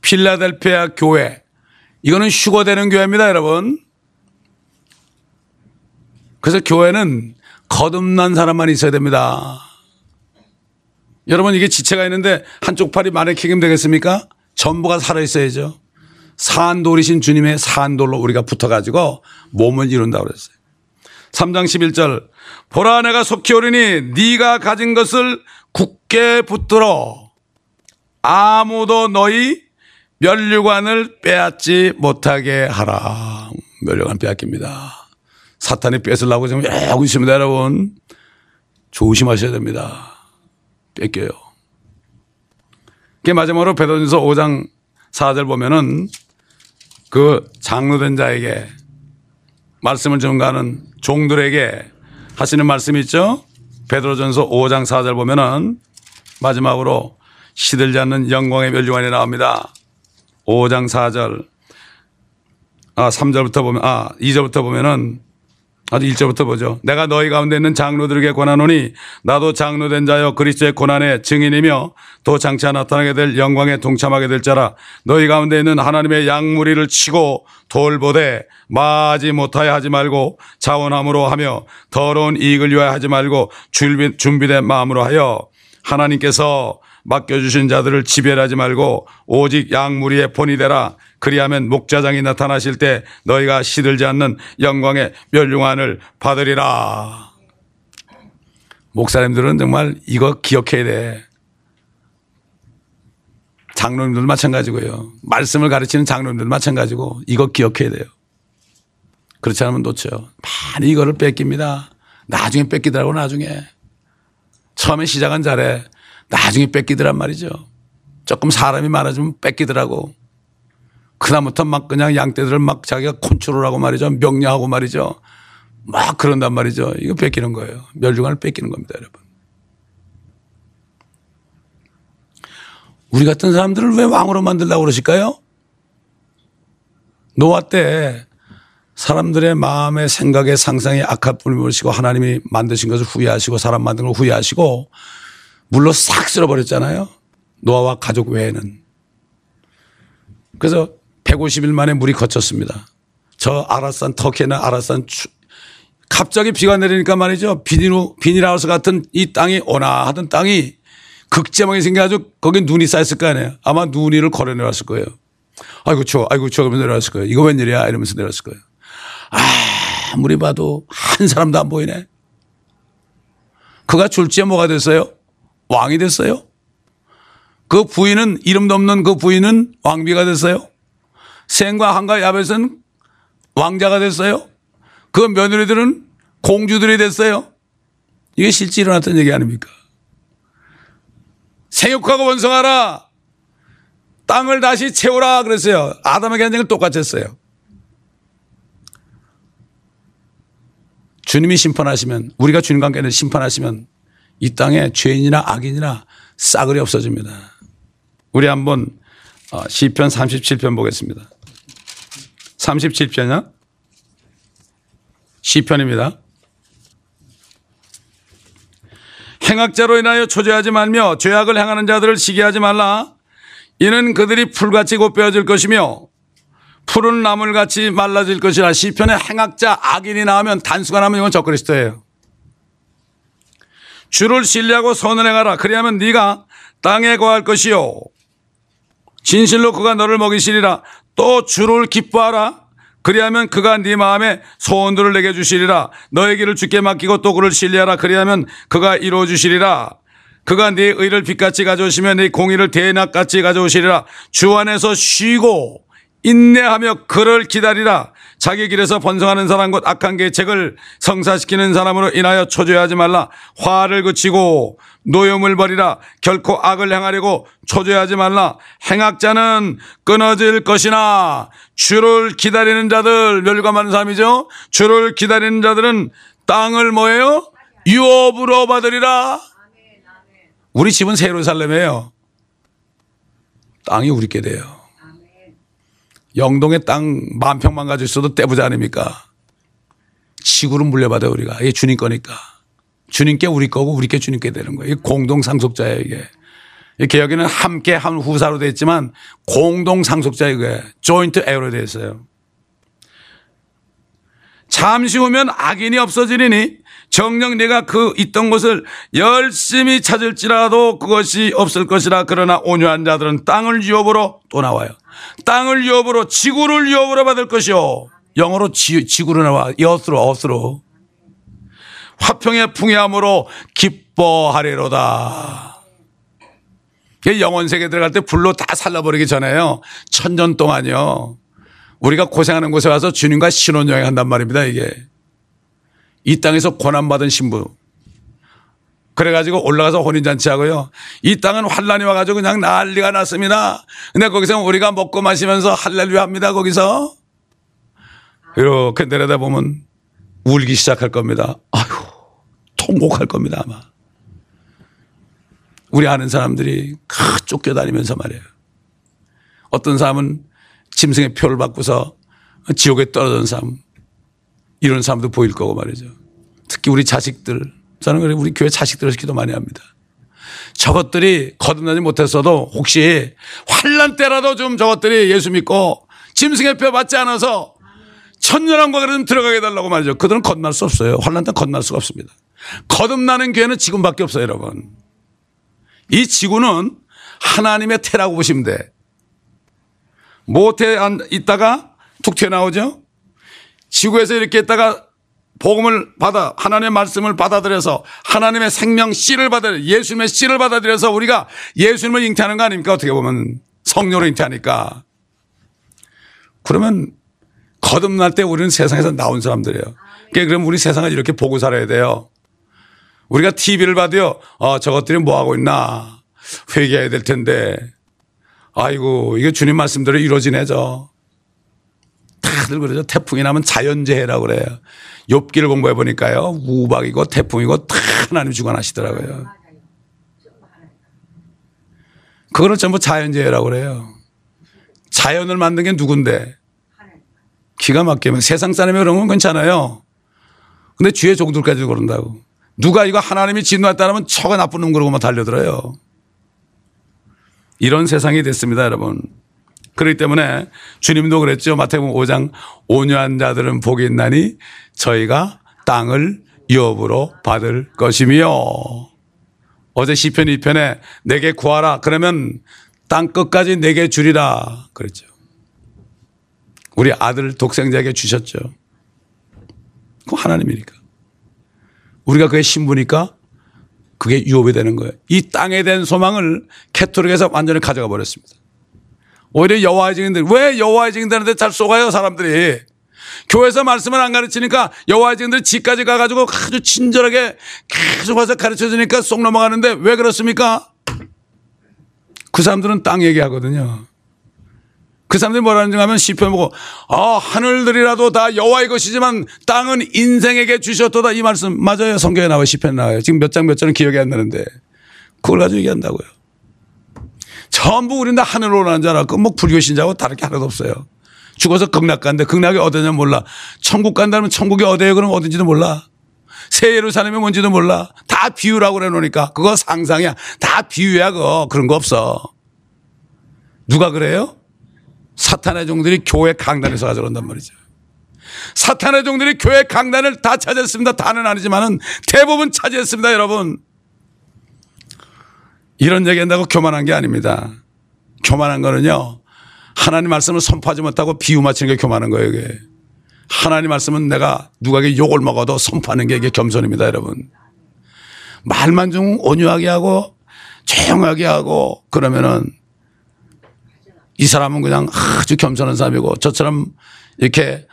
필라델피아 교회. 이거는 휴거되는 교회입니다, 여러분. 그래서 교회는 거듭난 사람만 있어야 됩니다. 여러분 이게 지체가 있는데 한쪽 팔이 마네킹이면 되겠습니까? 전부가 살아있어야죠. 산돌이신 주님의 산돌로 우리가 붙어가지고 몸을 이룬다고 그랬어요. 3장 11절 보라 내가 속히 오리니 네가 가진 것을 굳게 붙들어 아무도 너희 멸류관을 빼앗지 못하게 하라. 멸류관 빼앗깁니다. 사탄이 뺏으려고 지금 하고 있습니다, 여러분. 조심하셔야 됩니다. 뺏겨요. 그 마지막으로 베드로전서 5장 4절 보면은 그 장로된 자에게 말씀을 전가하는 종들에게 하시는 말씀이 있죠. 베드로전서 5장 4절 보면은 마지막으로 시들지 않는 영광의 멸류관이 나옵니다. 5장 4절 아 3절부터 보면 아 2절부터 보면은 아주 1절부터 보죠. 내가 너희 가운데 있는 장로들에게 권하노니 나도 장로된 자여 그리스도의 고난의 증인이며 또 장차 나타나게 될 영광에 동참하게 될 자라 너희 가운데 있는 하나님의 양무리를 치고 돌보되 마지 못하여 하지 말고 자원함으로 하며 더러운 이익을 위하여 하지 말고 준비된 마음으로 하여 하나님께서 맡겨주신 자들을 지배하지 말고 오직 양무리의 본이 되라 그리하면 목자장이 나타나실 때 너희가 시들지 않는 영광의 멸류관을 받으리라. 목사님들은 정말 이거 기억해야 돼. 장로님들 마찬가지고요. 말씀을 가르치는 장로님들 마찬가지고 이거 기억해야 돼요. 그렇지 않으면 놓쳐요. 많이 이거를 뺏깁니다. 나중에 뺏기더라고 나중에. 처음에 시작은 잘해. 나중에 뺏기더란 말이죠. 조금 사람이 많아지면 뺏기더라고. 그다음부터 막 그냥 양떼들을 막 자기가 컨트롤하고 말이죠. 명령하고 말이죠. 막 그런단 말이죠. 이거 뺏기는 거예요. 멸종관을 뺏기는 겁니다, 여러분. 우리 같은 사람들을 왜 왕으로 만들려고 그러실까요? 노아 때 사람들의 마음의 생각의 상상에 악한 뿌림을 보시고 하나님이 만드신 것을 후회하시고 사람 만든 걸 후회하시고 물로 싹 쓸어버렸잖아요. 노아와 가족 외에는. 그래서 150일 만에 물이 거쳤습니다. 저 아라산 터키나 아라산 추, 갑자기 비가 내리니까 말이죠. 비닐, 비닐하우스 같은 이 땅이 온화하던 땅이 극제망이 생겨가지고 거기 눈이 쌓였을 거 아니에요. 아마 눈 위를 걸어 내려왔을 거예요. 아이고 추워, 아이고 추워 그러면서 내려왔을 거예요. 이거 웬일이야 이러면서 내려왔을 거예요. 아무리 봐도 한 사람도 안 보이네. 그가 줄지에 뭐가 됐어요? 왕이 됐어요. 그 부인은 이름도 없는 그 부인은 왕비가 됐어요. 생과 한과 야벳은 왕자가 됐어요. 그 며느리들은 공주들이 됐어요. 이게 실제 일어났던 얘기 아닙니까? 생육하고 원성하라. 땅을 다시 채우라 그랬어요. 아담에게 한 얘기를 똑같이 했어요. 주님이 심판하시면 우리가 주님 관계는 심판하시면 이 땅에 죄인이나 악인이나 싸그리 없어집니다. 우리 한번 어, 시편 37편 보겠습니다. 37편이요? 시편입니다. 행악자로 인하여 초조하지 말며 죄악을 행하는 자들을 시기하지 말라. 이는 그들이 풀같이 곧베어질 것이며 푸른 나물같이 말라질 것이라 시편에 행악자 악인이 나오면 단수가 나면 이건 적그리스도예요. 주를 신뢰하고 선을 행하라. 그리하면 네가 땅에 거할 것이요. 진실로 그가 너를 먹이시리라. 또 주를 기뻐하라. 그리하면 그가 네 마음에 소원들을 내게 주시리라. 너의 길을 주께 맡기고 또 그를 신뢰하라. 그리하면 그가 이루어 주시리라. 그가 네 의를 빛같이 가져오시며 네 공의를 대낮같이 가져오시리라. 주 안에서 쉬고 인내하며 그를 기다리라. 자기 길에서 번성하는 사람 곧 악한 계책을 성사시키는 사람으로 인하여 초조해하지 말라. 화를 그치고 노염을 버리라. 결코 악을 행하려고 초조해하지 말라. 행악자는 끊어질 것이나 주를 기다리는 자들 멸감하는 사람이죠. 주를 기다리는 자들은 땅을 뭐예요? 유업으로 받으리라. 우리 집은 세로살렘이에요. 땅이 우리께 돼요. 영동에 땅 만 평만 가지고 있어도 떼부자 아닙니까? 지구를 물려받아 우리가. 이게 주님 거니까. 주님께 우리 거고 우리께 주님께 되는 거예요. 공동 상속자예요 이게. 이 개혁에는 함께 한 후사로 되어 있지만 공동 상속자예요 이게. 조인트 에어로 되어 있어요. 잠시 후면 악인이 없어지리니 정녕 내가 그 있던 곳을 열심히 찾을지라도 그것이 없을 것이라 그러나 온유한 자들은 땅을 유업으로 또 나와요. 땅을 유업으로 지구를 유업으로 받을 것이요. 영어로 지, 지구로 나와. 여스로 어스로. 화평의 풍요함으로 기뻐하리로다. 영원 세계 들어갈 때 불로 다 살라버리기 전에요. 천년 동안요. 우리가 고생하는 곳에 와서 주님과 신혼여행 한단 말입니다, 이게. 이 땅에서 고난받은 신부. 그래가지고 올라가서 혼인잔치하고요. 이 땅은 환란이 와가지고 그냥 난리가 났습니다. 근데 거기서 우리가 먹고 마시면서 할렐루야 합니다, 거기서. 이렇게 내려다 보면 울기 시작할 겁니다. 아유, 통곡할 겁니다, 아마. 우리 아는 사람들이 쫓겨다니면서 말이에요. 어떤 사람은 짐승의 표를 받고서 지옥에 떨어진 사람, 이런 사람도 보일 거고 말이죠. 특히 우리 자식들, 저는 그래 우리 교회 자식들에서 기도 많이 합니다. 저것들이 거듭나지 못했어도 혹시 환란 때라도 좀 저것들이 예수 믿고 짐승의 표 받지 않아서 천년왕국에 좀 들어가게 해달라고 말이죠. 그들은 거듭날 수 없어요. 환란 때 거듭날 수가 없습니다. 거듭나는 교회는 지금밖에 없어요, 여러분. 이 지구는 하나님의 태라고 보시면 돼. 모태 있다가 툭 튀어나오죠? 지구에서 이렇게 있다가 복음을 받아 하나님의 말씀을 받아들여서 하나님의 생명 씨를 받아 예수님의 씨를 받아들여서 우리가 예수님을 잉태하는 거 아닙니까? 어떻게 보면 성령으로 잉태하니까. 그러면 거듭날 때 우리는 세상에서 나온 사람들이에요. 그러니까 그럼 우리 세상을 이렇게 보고 살아야 돼요. 우리가 TV를 봐도요, 어, 저것들이 뭐 하고 있나 회개해야 될 텐데. 아이고, 이게 주님 말씀대로 이루어지네, 저. 다들 그러죠. 태풍이 나면 자연재해라고 그래요. 욥기를 공부해 보니까요. 우박이고 태풍이고 다 하나님 주관하시더라고요. 그거는 전부 자연재해라고 그래요. 자연을 만든 게 누군데? 기가 막히면 세상 사람이 그런 건 괜찮아요. 근데 주의 종들까지 그런다고. 누가 이거 하나님이 진노했다면 처가 나쁜 놈 그러고만 달려들어요. 이런 세상이 됐습니다, 여러분. 그렇기 때문에 주님도 그랬죠. 마태복음 5장 온유한 자들은 복이 있나니 저희가 땅을 유업으로 받을 것이며 어제 시편 2편에 내게 구하라 그러면 땅 끝까지 내게 주리라 그랬죠. 우리 아들 독생자에게 주셨죠. 그 하나님이니까. 우리가 그의 신부니까 그게 유업이 되는 거예요. 이 땅에 대한 소망을 캐토릭에서 완전히 가져가 버렸습니다. 오히려 여호와의 증인들. 왜 여호와의 증인들한테 잘 쏘가요 사람들이? 교회에서 말씀을 안 가르치니까 여호와의 증인들이 집까지 가가지고 아주 친절하게 계속 와서 가르쳐 주니까 쏙 넘어가는데 왜 그렇습니까? 그 사람들은 땅 얘기하거든요. 그 사람들이 뭐라는 지 하면 시편 보고 아 하늘들이라도 다 여호와의 것이지만 땅은 인생에게 주셨도다. 이 말씀. 맞아요. 성경에 나와요. 시편에 나와요. 지금 몇 장 몇 절은 기억이 안 나는데. 그걸 가지고 얘기한다고요 전부 우리는 다 하늘로 오라는 줄 알았고 뭐 불교 신자하고 다를 게 하나도 없어요. 죽어서 극락 간대 극락이 어디냐 몰라. 천국 간다면 천국이 어디에 그럼 어딘지도 몰라. 새 예루살렘이 뭔지도 몰라. 다 비유라고 그래 놓으니까. 그거 상상이야. 다 비유야 그거. 그런 거 없어. 누가 그래요? 사탄의 종들이 교회 강단에서 가져온단 말이죠. 사탄의 종들이 교회 강단을 다 차지했습니다. 다는 아니지만은 대부분 차지했습니다, 여러분. 이런 얘기 한다고 교만한 게 아닙니다. 교만한 거는요. 하나님 말씀을 선포하지 못하고 비유 맞추는 게 교만한 거예요, 이게. 하나님 말씀은 내가 누가에게 욕을 먹어도 선포하는 게 이게 겸손입니다, 여러분. 말만 좀 온유하게 하고 조용하게 하고 그러면은 이 사람은 그냥 아주 겸손한 사람이고 저처럼 이렇게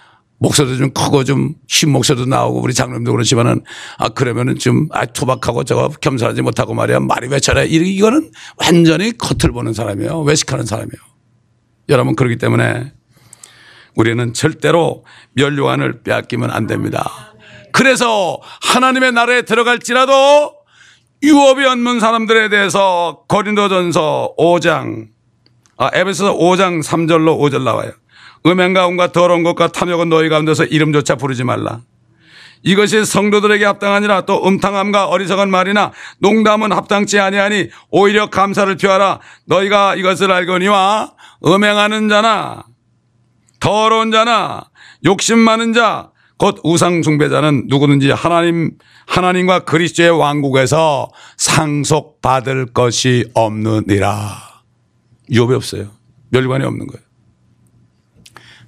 목소리도 좀 크고 좀쉰 목소리도 나오고 우리 장로님도 그렇지만은 아 그러면은 좀 아 투박하고 저거 겸손하지 못하고 말이야. 말이 왜 저래? 이거는 완전히 겉을 보는 사람이에요. 외식하는 사람이에요. 여러분 그렇기 때문에 우리는 절대로 면류관을 빼앗기면 안 됩니다. 그래서 하나님의 나라에 들어갈지라도 유업이 없는 사람들에 대해서 거린도전서 5장 아, 에베소서 5장 3절로 5절 나와요. 음행과 온갖 더러운 것과 탐욕은 너희 가운데서 이름조차 부르지 말라. 이것이 성도들에게 합당하니라 또 음탕함과 어리석은 말이나 농담은 합당치 아니하니 오히려 감사를 표하라 너희가 이것을 알거니와 음행하는 자나 더러운 자나 욕심 많은 자 곧 우상 숭배자는 누구든지 하나님 하나님과 그리스도의 왕국에서 상속받을 것이 없느니라. 유업이 없어요. 멸류관이 없는 거예요.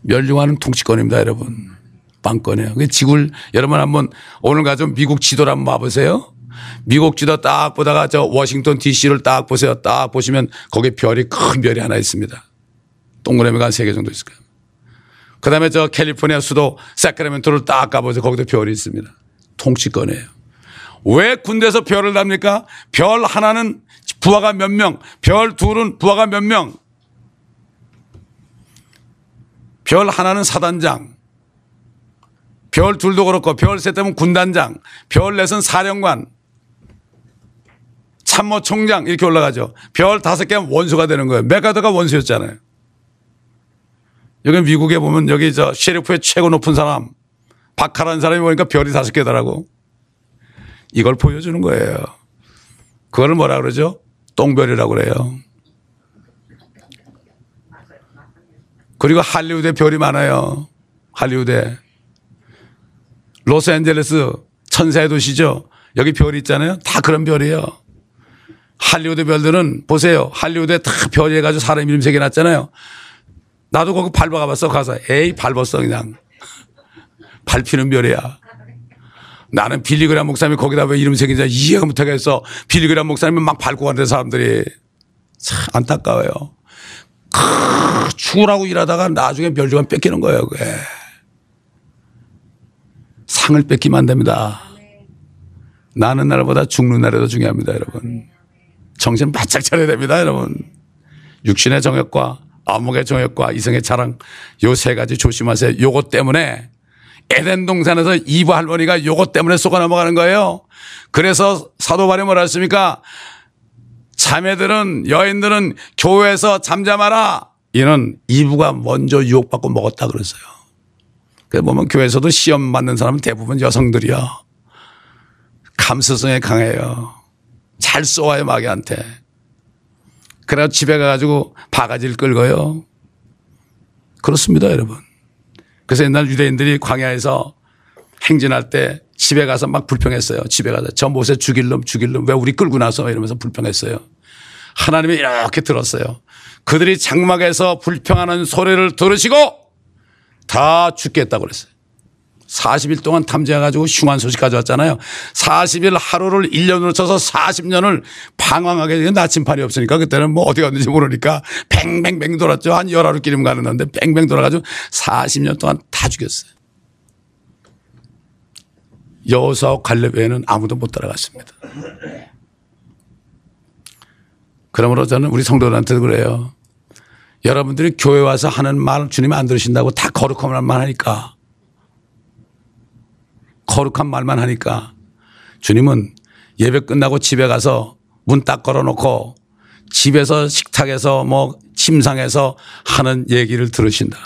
멸류관은 통치권입니다, 여러분. 빵권이에요. 지구를 여러분 한번 오늘 가서 미국 지도를 한번 봐보세요. 미국 지도 딱 보다가 저 워싱턴 DC를 딱 보세요. 딱 보시면 거기 별이 큰 별이 하나 있습니다. 동그라미가 한 세 개 정도 있을 거예요. 그 다음에 저 캘리포니아 수도 세크라멘토를 딱 가보세요. 거기도 별이 있습니다. 통치권이에요. 왜 군대에서 별을 답니까? 별 하나는 부하가 몇 명, 별 둘은 부하가 몇 명, 별 하나는 사단장, 별 둘도 그렇고 별 셋 되면 군단장, 별 넷은 사령관, 참모총장 이렇게 올라가죠. 별 다섯 개는 원수가 되는 거예요. 메가더가 원수였잖아요. 여기 미국에 보면 여기 저 셰리프의 최고 높은 사람 박하라는 사람이 보니까 별이 다섯 개더라고. 이걸 보여주는 거예요. 그걸 뭐라 그러죠? 똥별이라고 그래요. 그리고 할리우드에 별이 많아요. 할리우드에. 로스앤젤레스 천사의 도시죠. 여기 별이 있잖아요. 다 그런 별이에요. 할리우드 별들은 보세요. 할리우드에 다 별이 해가지고 사람 이름 새겨놨잖아요. 나도 거기 밟아가 봤어. 가서 에이 밟았어 그냥. 밟히는 별이야. 나는 빌리그람 목사님이 거기다 왜 이름 새긴지 이해가 못하겠어. 빌리그람 목사님은 막 밟고 가는 사람들이 참 안타까워요. 크, 죽으라고 일하다가 나중에 별주간 뺏기는 거예요. 그게. 상을 뺏기면 안 됩니다. 나는 날보다 죽는 날이 더 중요합니다, 여러분. 정신 바짝 차려야 됩니다, 여러분. 육신의 정욕과 암흑의 정욕과 이성의 자랑 요 세 가지 조심하세요. 요것 때문에 에덴 동산에서 이브 할머니가 요것 때문에 속아 넘어가는 거예요. 그래서 사도 바리 뭐라 했습니까? 자매들은 여인들은 교회에서 잠잠하라. 이는 이브가 먼저 유혹받고 먹었다 그랬어요. 그래 보면 교회에서도 시험 받는 사람은 대부분 여성들이요. 감수성에 강해요. 잘 쏘아요 마귀한테. 그래서 집에 가가지고 바가지를 끌고요. 그렇습니다 여러분. 그래서 옛날 유대인들이 광야에서 행진할 때 집에 가서 막 불평했어요. 집에 가서 저 못에 죽일 놈 죽일 놈 왜 우리 끌고 나서 이러면서 불평했어요. 하나님이 이렇게 들었어요. 그들이 장막에서 불평하는 소리를 들으시고 다 죽겠다고 그랬어요. 40일 동안 탐지해가지고 흉한 소식 가져왔잖아요. 40일 하루를 1년으로 쳐서 40년을 방황하게 나침판이 없으니까 그때는 뭐 어디 갔는지 모르니까 뱅뱅뱅 돌았죠. 한 열하루 끼리면 가는데 뱅뱅 돌아가지고 40년 동안 다 죽였어요. 여호수아와 갈렙 외에는 아무도 못 따라갔습니다. 그러므로 저는 우리 성도들한테도 그래요. 여러분들이 교회 와서 하는 말 주님 안 들으신다고 다 거룩한 말만 하니까 거룩한 말만 하니까 주님은 예배 끝나고 집에 가서 문 딱 걸어놓고 집에서 식탁에서 뭐 침상에서 하는 얘기를 들으신다.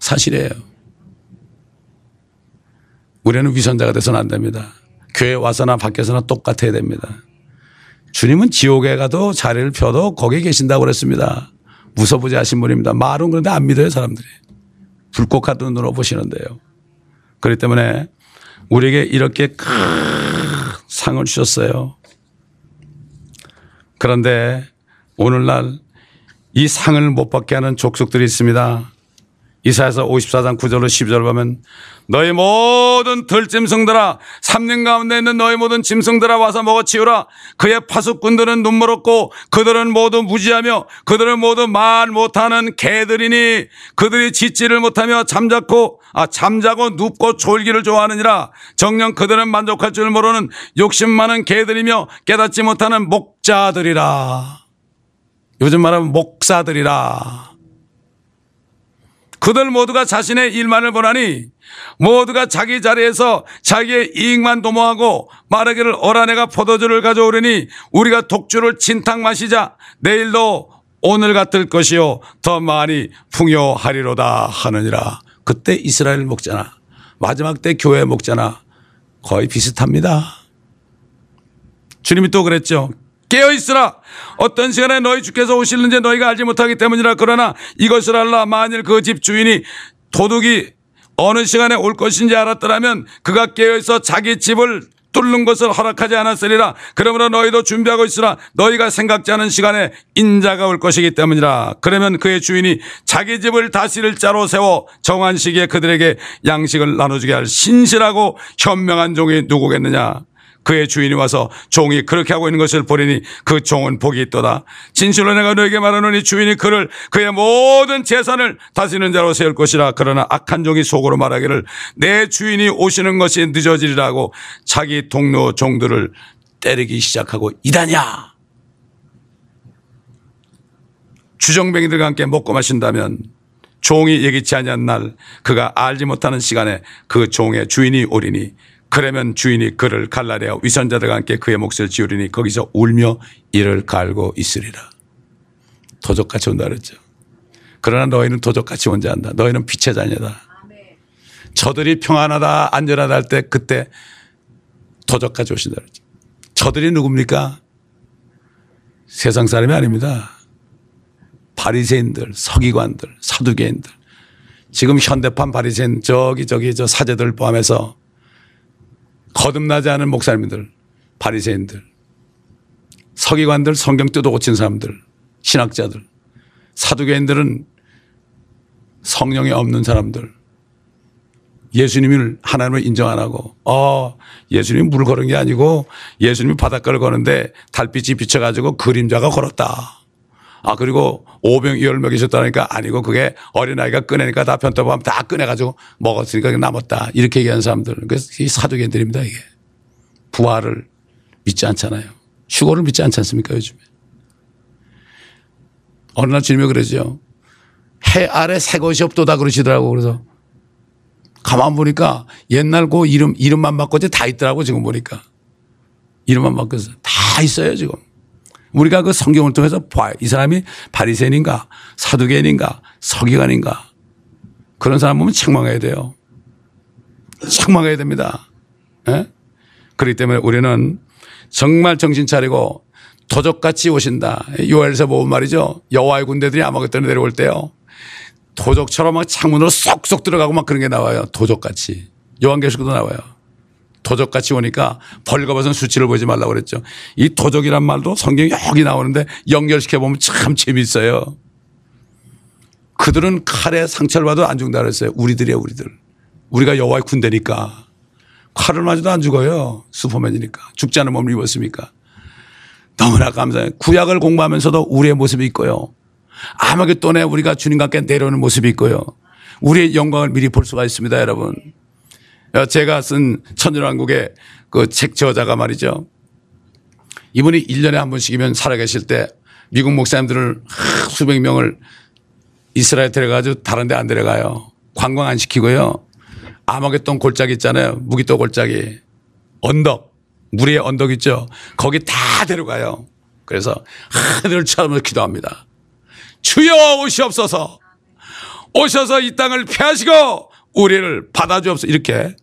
사실이에요. 우리는 위선자가 돼서는 안 됩니다. 교회 와서나 밖에서나 똑같아야 됩니다. 주님은 지옥에 가도 자리를 펴도 거기 계신다고 그랬습니다. 무서부지 하신 분입니다. 말은 그런데 안 믿어요, 사람들이. 불꽃 같은 눈으로 보시는데요. 그렇기 때문에 우리에게 이렇게 큰 상을 주셨어요. 그런데 오늘날 이 상을 못 받게 하는 족속들이 있습니다. 이사에서 54장 9절로 10절 보면 너희 모든 들짐승들아 삼림 가운데 있는 너희 모든 짐승들아 와서 먹어치우라. 그의 파수꾼들은 눈물 없고 그들은 모두 무지하며 그들은 모두 말 못하는 개들이니 그들이 짓지를 못하며 잠자고 아 잠자고 눕고 졸기를 좋아하느니라. 정녕 그들은 만족할 줄 모르는 욕심 많은 개들이며 깨닫지 못하는 목자들이라. 요즘 말하면 목사들이라 그들 모두가 자신의 일만을 보나니 모두가 자기 자리에서 자기의 이익만 도모하고 말하기를 어라내가 포도주를 가져오려니 우리가 독주를 진탕 마시자 내일도 오늘 같을 것이요 더 많이 풍요하리로다 하느니라 그때 이스라엘 목자나 마지막 때 교회 목자나 거의 비슷합니다. 주님이 또 그랬죠. 깨어 있으라. 어떤 시간에 너희 주께서 오실는지 너희가 알지 못하기 때문이라. 그러나 이것을 알라. 만일 그 집 주인이 도둑이 어느 시간에 올 것인지 알았더라면 그가 깨어 있어 자기 집을 뚫는 것을 허락하지 않았으리라. 그러므로 너희도 준비하고 있으라. 너희가 생각지 않은 시간에 인자가 올 것이기 때문이라. 그러면 그의 주인이 자기 집을 다스릴 자로 세워 정한 시기에 그들에게 양식을 나눠주게 할 신실하고 현명한 종이 누구겠느냐. 그의 주인이 와서 종이 그렇게 하고 있는 것을 보리니 그 종은 복이 있도다. 진실로 내가 너에게 말하노니 주인이 그를 그의 모든 재산을 다스리는 자로 세울 것이라. 그러나 악한 종이 속으로 말하기를 내 주인이 오시는 것이 늦어지리라고 자기 동료 종들을 때리기 시작하고 이다냐. 주정뱅이들과 함께 먹고 마신다면 종이 예기치 아니한 날 그가 알지 못하는 시간에 그 종의 주인이 오리니 그러면 주인이 그를 갈라내어 위선자들과 함께 그의 몫을 지우리니 거기서 울며 이를 갈고 있으리라. 도적같이 온다 그랬죠. 그러나 너희는 도적같이 온자 한다. 너희는 빛의 자녀다. 저들이 평안하다 안전하다 할 때 그때 도적같이 오신다 그랬죠. 저들이 누굽니까? 세상 사람이 아닙니다. 바리새인들, 서기관들, 사두개인들. 지금 현대판 바리새인 저기 저기 저 사제들 포함해서 거듭나지 않은 목사님들, 바리새인들, 서기관들, 성경 뜯어 고친 사람들, 신학자들, 사두개인들은 성령이 없는 사람들, 예수님을 하나님을 인정 안 하고, 어, 예수님이 물 걸은 게 아니고 예수님이 바닷가를 거는데 달빛이 비쳐가지고 그림자가 걸었다. 아, 그리고 오병 이열 먹이셨다니까 아니고 그게 어린아이가 꺼내니까 다 편떡하면 다 꺼내가지고 먹었으니까 남았다. 이렇게 얘기하는 사람들. 그래서 이 사두개인들입니다, 이게. 부활을 믿지 않잖아요. 휴거를 믿지 않지 않습니까, 요즘에. 어느 날 주님이 그러죠. 해 아래 새 것이 없도다 그러시더라고. 그래서 가만 보니까 옛날 그 이름, 이름만 바꿨지 다 있더라고, 지금 보니까. 이름만 바꿔서 다 있어요, 지금. 우리가 그 성경을 통해서 봐. 이 사람이 바리새인인가 사두개인인가 서기관인가 그런 사람 보면 책망해야 돼요. 책망해야 됩니다. 예? 그렇기 때문에 우리는 정말 정신 차리고 도적같이 오신다. 요엘서 보면 말이죠. 여호와의 군대들이 아마겟돈에 내려올 때요. 도적처럼 막 창문으로 쏙쏙 들어가고 막 그런 게 나와요. 도적같이. 요한계시록도 나와요. 도적같이 오니까 벌거벗은 수치를 보지 말라고 그랬죠. 이 도적이란 말도 성경에 여기 나오는데 연결시켜 보면 참 재밌어요. 그들은 칼에 상처를 받아도 안 죽는다 그랬어요. 우리들이에요, 우리들. 우리가 여호와의 군대니까. 칼을 맞아도 안 죽어요. 슈퍼맨이니까. 죽지 않은 몸을 입었습니까? 너무나 감사해요. 구약을 공부하면서도 우리의 모습이 있고요. 아마겟돈에 우리가 주님과 함께 내려오는 모습이 있고요. 우리의 영광을 미리 볼 수가 있습니다, 여러분. 제가 쓴 천연왕국의 그 책 저자가 말이죠. 이분이 1년에 한 번씩이면 살아계실 때 미국 목사님들을 수백 명을 이스라엘 데려가지고 다른 데 안 데려가요. 관광 안 시키고요. 아마겟돈 골짜기 있잖아요. 무기또 골짜기. 언덕. 물 위에 언덕 있죠. 거기 다 데려가요. 그래서 하늘을 쳐다보면서 기도합니다. 주여 오시옵소서. 오셔서 이 땅을 피하시고 우리를 받아주옵소서. 이렇게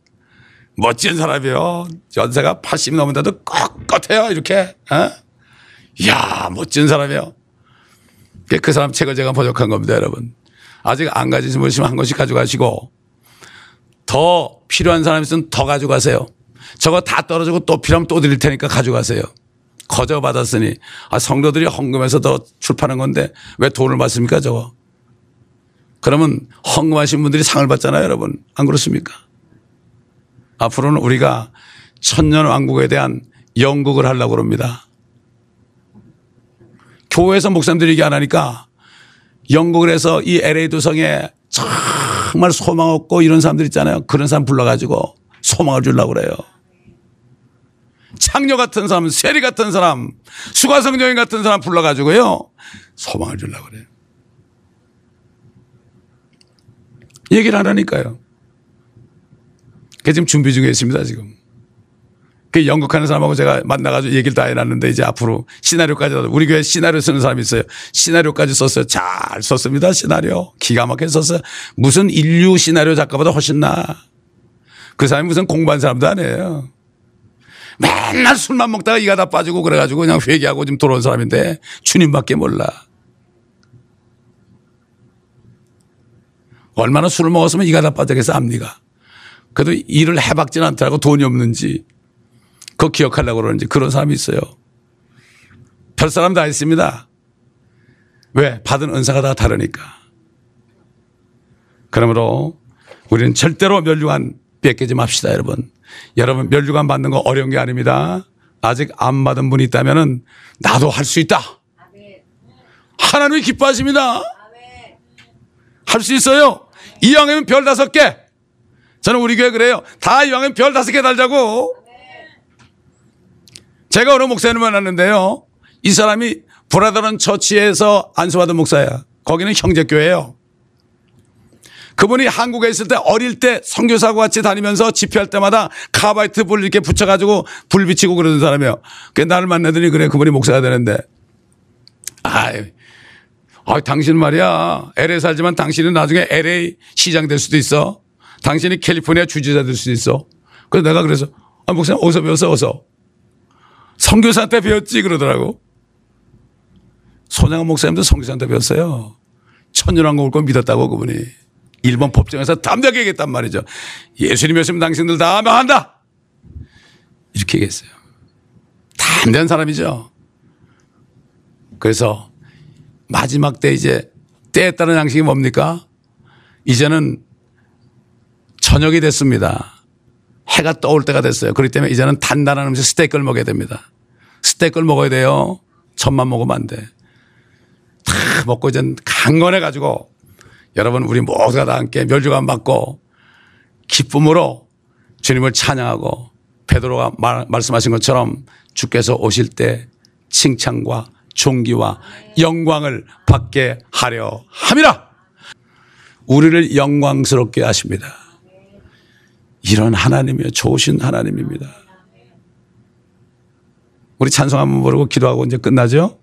멋진 사람이요. 연세가 80 넘은데도 꼿꼿해요. 이렇게. 어? 이야, 멋진 사람이요. 그 사람 책을 제가 부족한 겁니다, 여러분. 아직 안 가지신 분 있으면 한 권씩 가져가시고 더 필요한 사람 있으면 더 가져가세요. 저거 다 떨어지고 또 필요하면 또 드릴 테니까 가져가세요. 거저 받았으니 아, 성도들이 헌금해서 더 출판한 건데 왜 돈을 받습니까, 저거? 그러면 헌금하신 분들이 상을 받잖아요, 여러분. 안 그렇습니까? 앞으로는 우리가 천년 왕국에 대한 연극을 하려고 합니다. 교회에서 목사님들이 얘기 안 하니까 연극을 해서 이 LA 도성에 정말 소망 없고 이런 사람들 있잖아요. 그런 사람 불러가지고 소망을 주려고 그래요. 창녀 같은 사람, 세리 같은 사람, 수가성 여인 같은 사람 불러가지고요. 소망을 주려고 그래요. 얘기를 안 하니까요. 그 지금 준비 중에 있습니다, 지금. 그 연극하는 사람하고 제가 만나가지고 얘기를 다 해놨는데 이제 앞으로 시나리오까지 우리 교회 시나리오 쓰는 사람이 있어요. 시나리오까지 썼어요. 잘 썼습니다. 시나리오. 기가 막히게 썼어요. 무슨 인류 시나리오 작가보다 훨씬 나. 그 사람이 무슨 공부한 사람도 아니에요. 맨날 술만 먹다가 이가 다 빠지고 그래가지고 그냥 회개하고 지금 돌아온 사람인데 주님밖에 몰라. 얼마나 술을 먹었으면 이가 다 빠져서 압니까? 그래도 일을 해박진 않더라고 돈이 없는지 그거 기억하려고 그러는지 그런 사람이 있어요. 별 사람 다 있습니다. 왜? 받은 은사가 다 다르니까. 그러므로 우리는 절대로 멸류관 뺏기지 맙시다, 여러분. 여러분, 멸류관 받는 거 어려운 게 아닙니다. 아직 안 받은 분이 있다면 나도 할 수 있다. 하나님이 기뻐하십니다. 할 수 있어요. 이왕이면 별 다섯 개. 저는 우리 교회 그래요. 다 이왕이면 별 다섯 개 달자고. 제가 어느 목사님 만났는데요. 이 사람이 브라더런 처치에서 안수받은 목사야. 거기는 형제교회예요. 그분이 한국에 있을 때 어릴 때 선교사고 같이 다니면서 집회할 때마다 카바이트 불 이렇게 붙여가지고 불 비치고 그러는 사람이에요. 그 나를 만나더니 그래 그분이 목사가 되는데 아이 아, 당신 말이야. LA 살지만 당신은 나중에 LA 시장 될 수도 있어. 당신이 캘리포니아 주지사 될 수도 있어. 그래서 내가 그래서 아, 목사님 어서 배웠어, 어서. 성교사한테 배웠지 그러더라고. 손양원 목사님도 성교사한테 배웠어요. 천년왕국 올거 믿었다고 그분이. 일본 법정에서 담대하게 얘기했단 말이죠. 예수님이었으면 당신들 다 망한다. 이렇게 얘기했어요. 담대한 사람이죠. 그래서 마지막 때 이제 때에 따른 양식이 뭡니까? 이제는 저녁이 됐습니다. 해가 떠올 때가 됐어요. 그렇기 때문에 이제는 단단한 음식 스테이크를 먹어야 됩니다. 스테이크를 먹어야 돼요. 천만 먹으면 안 돼. 다 먹고 이제 강건해 가지고 여러분 우리 모두가 다 함께 멸주관 받고 기쁨으로 주님을 찬양하고 베드로가 말, 말씀하신 것처럼 주께서 오실 때 칭찬과 존귀와 영광을 받게 하려 함이라. 우리를 영광스럽게 하십니다. 이런 하나님이요. 좋으신 하나님입니다. 우리 찬송 한번 부르고 기도하고 이제 끝나죠?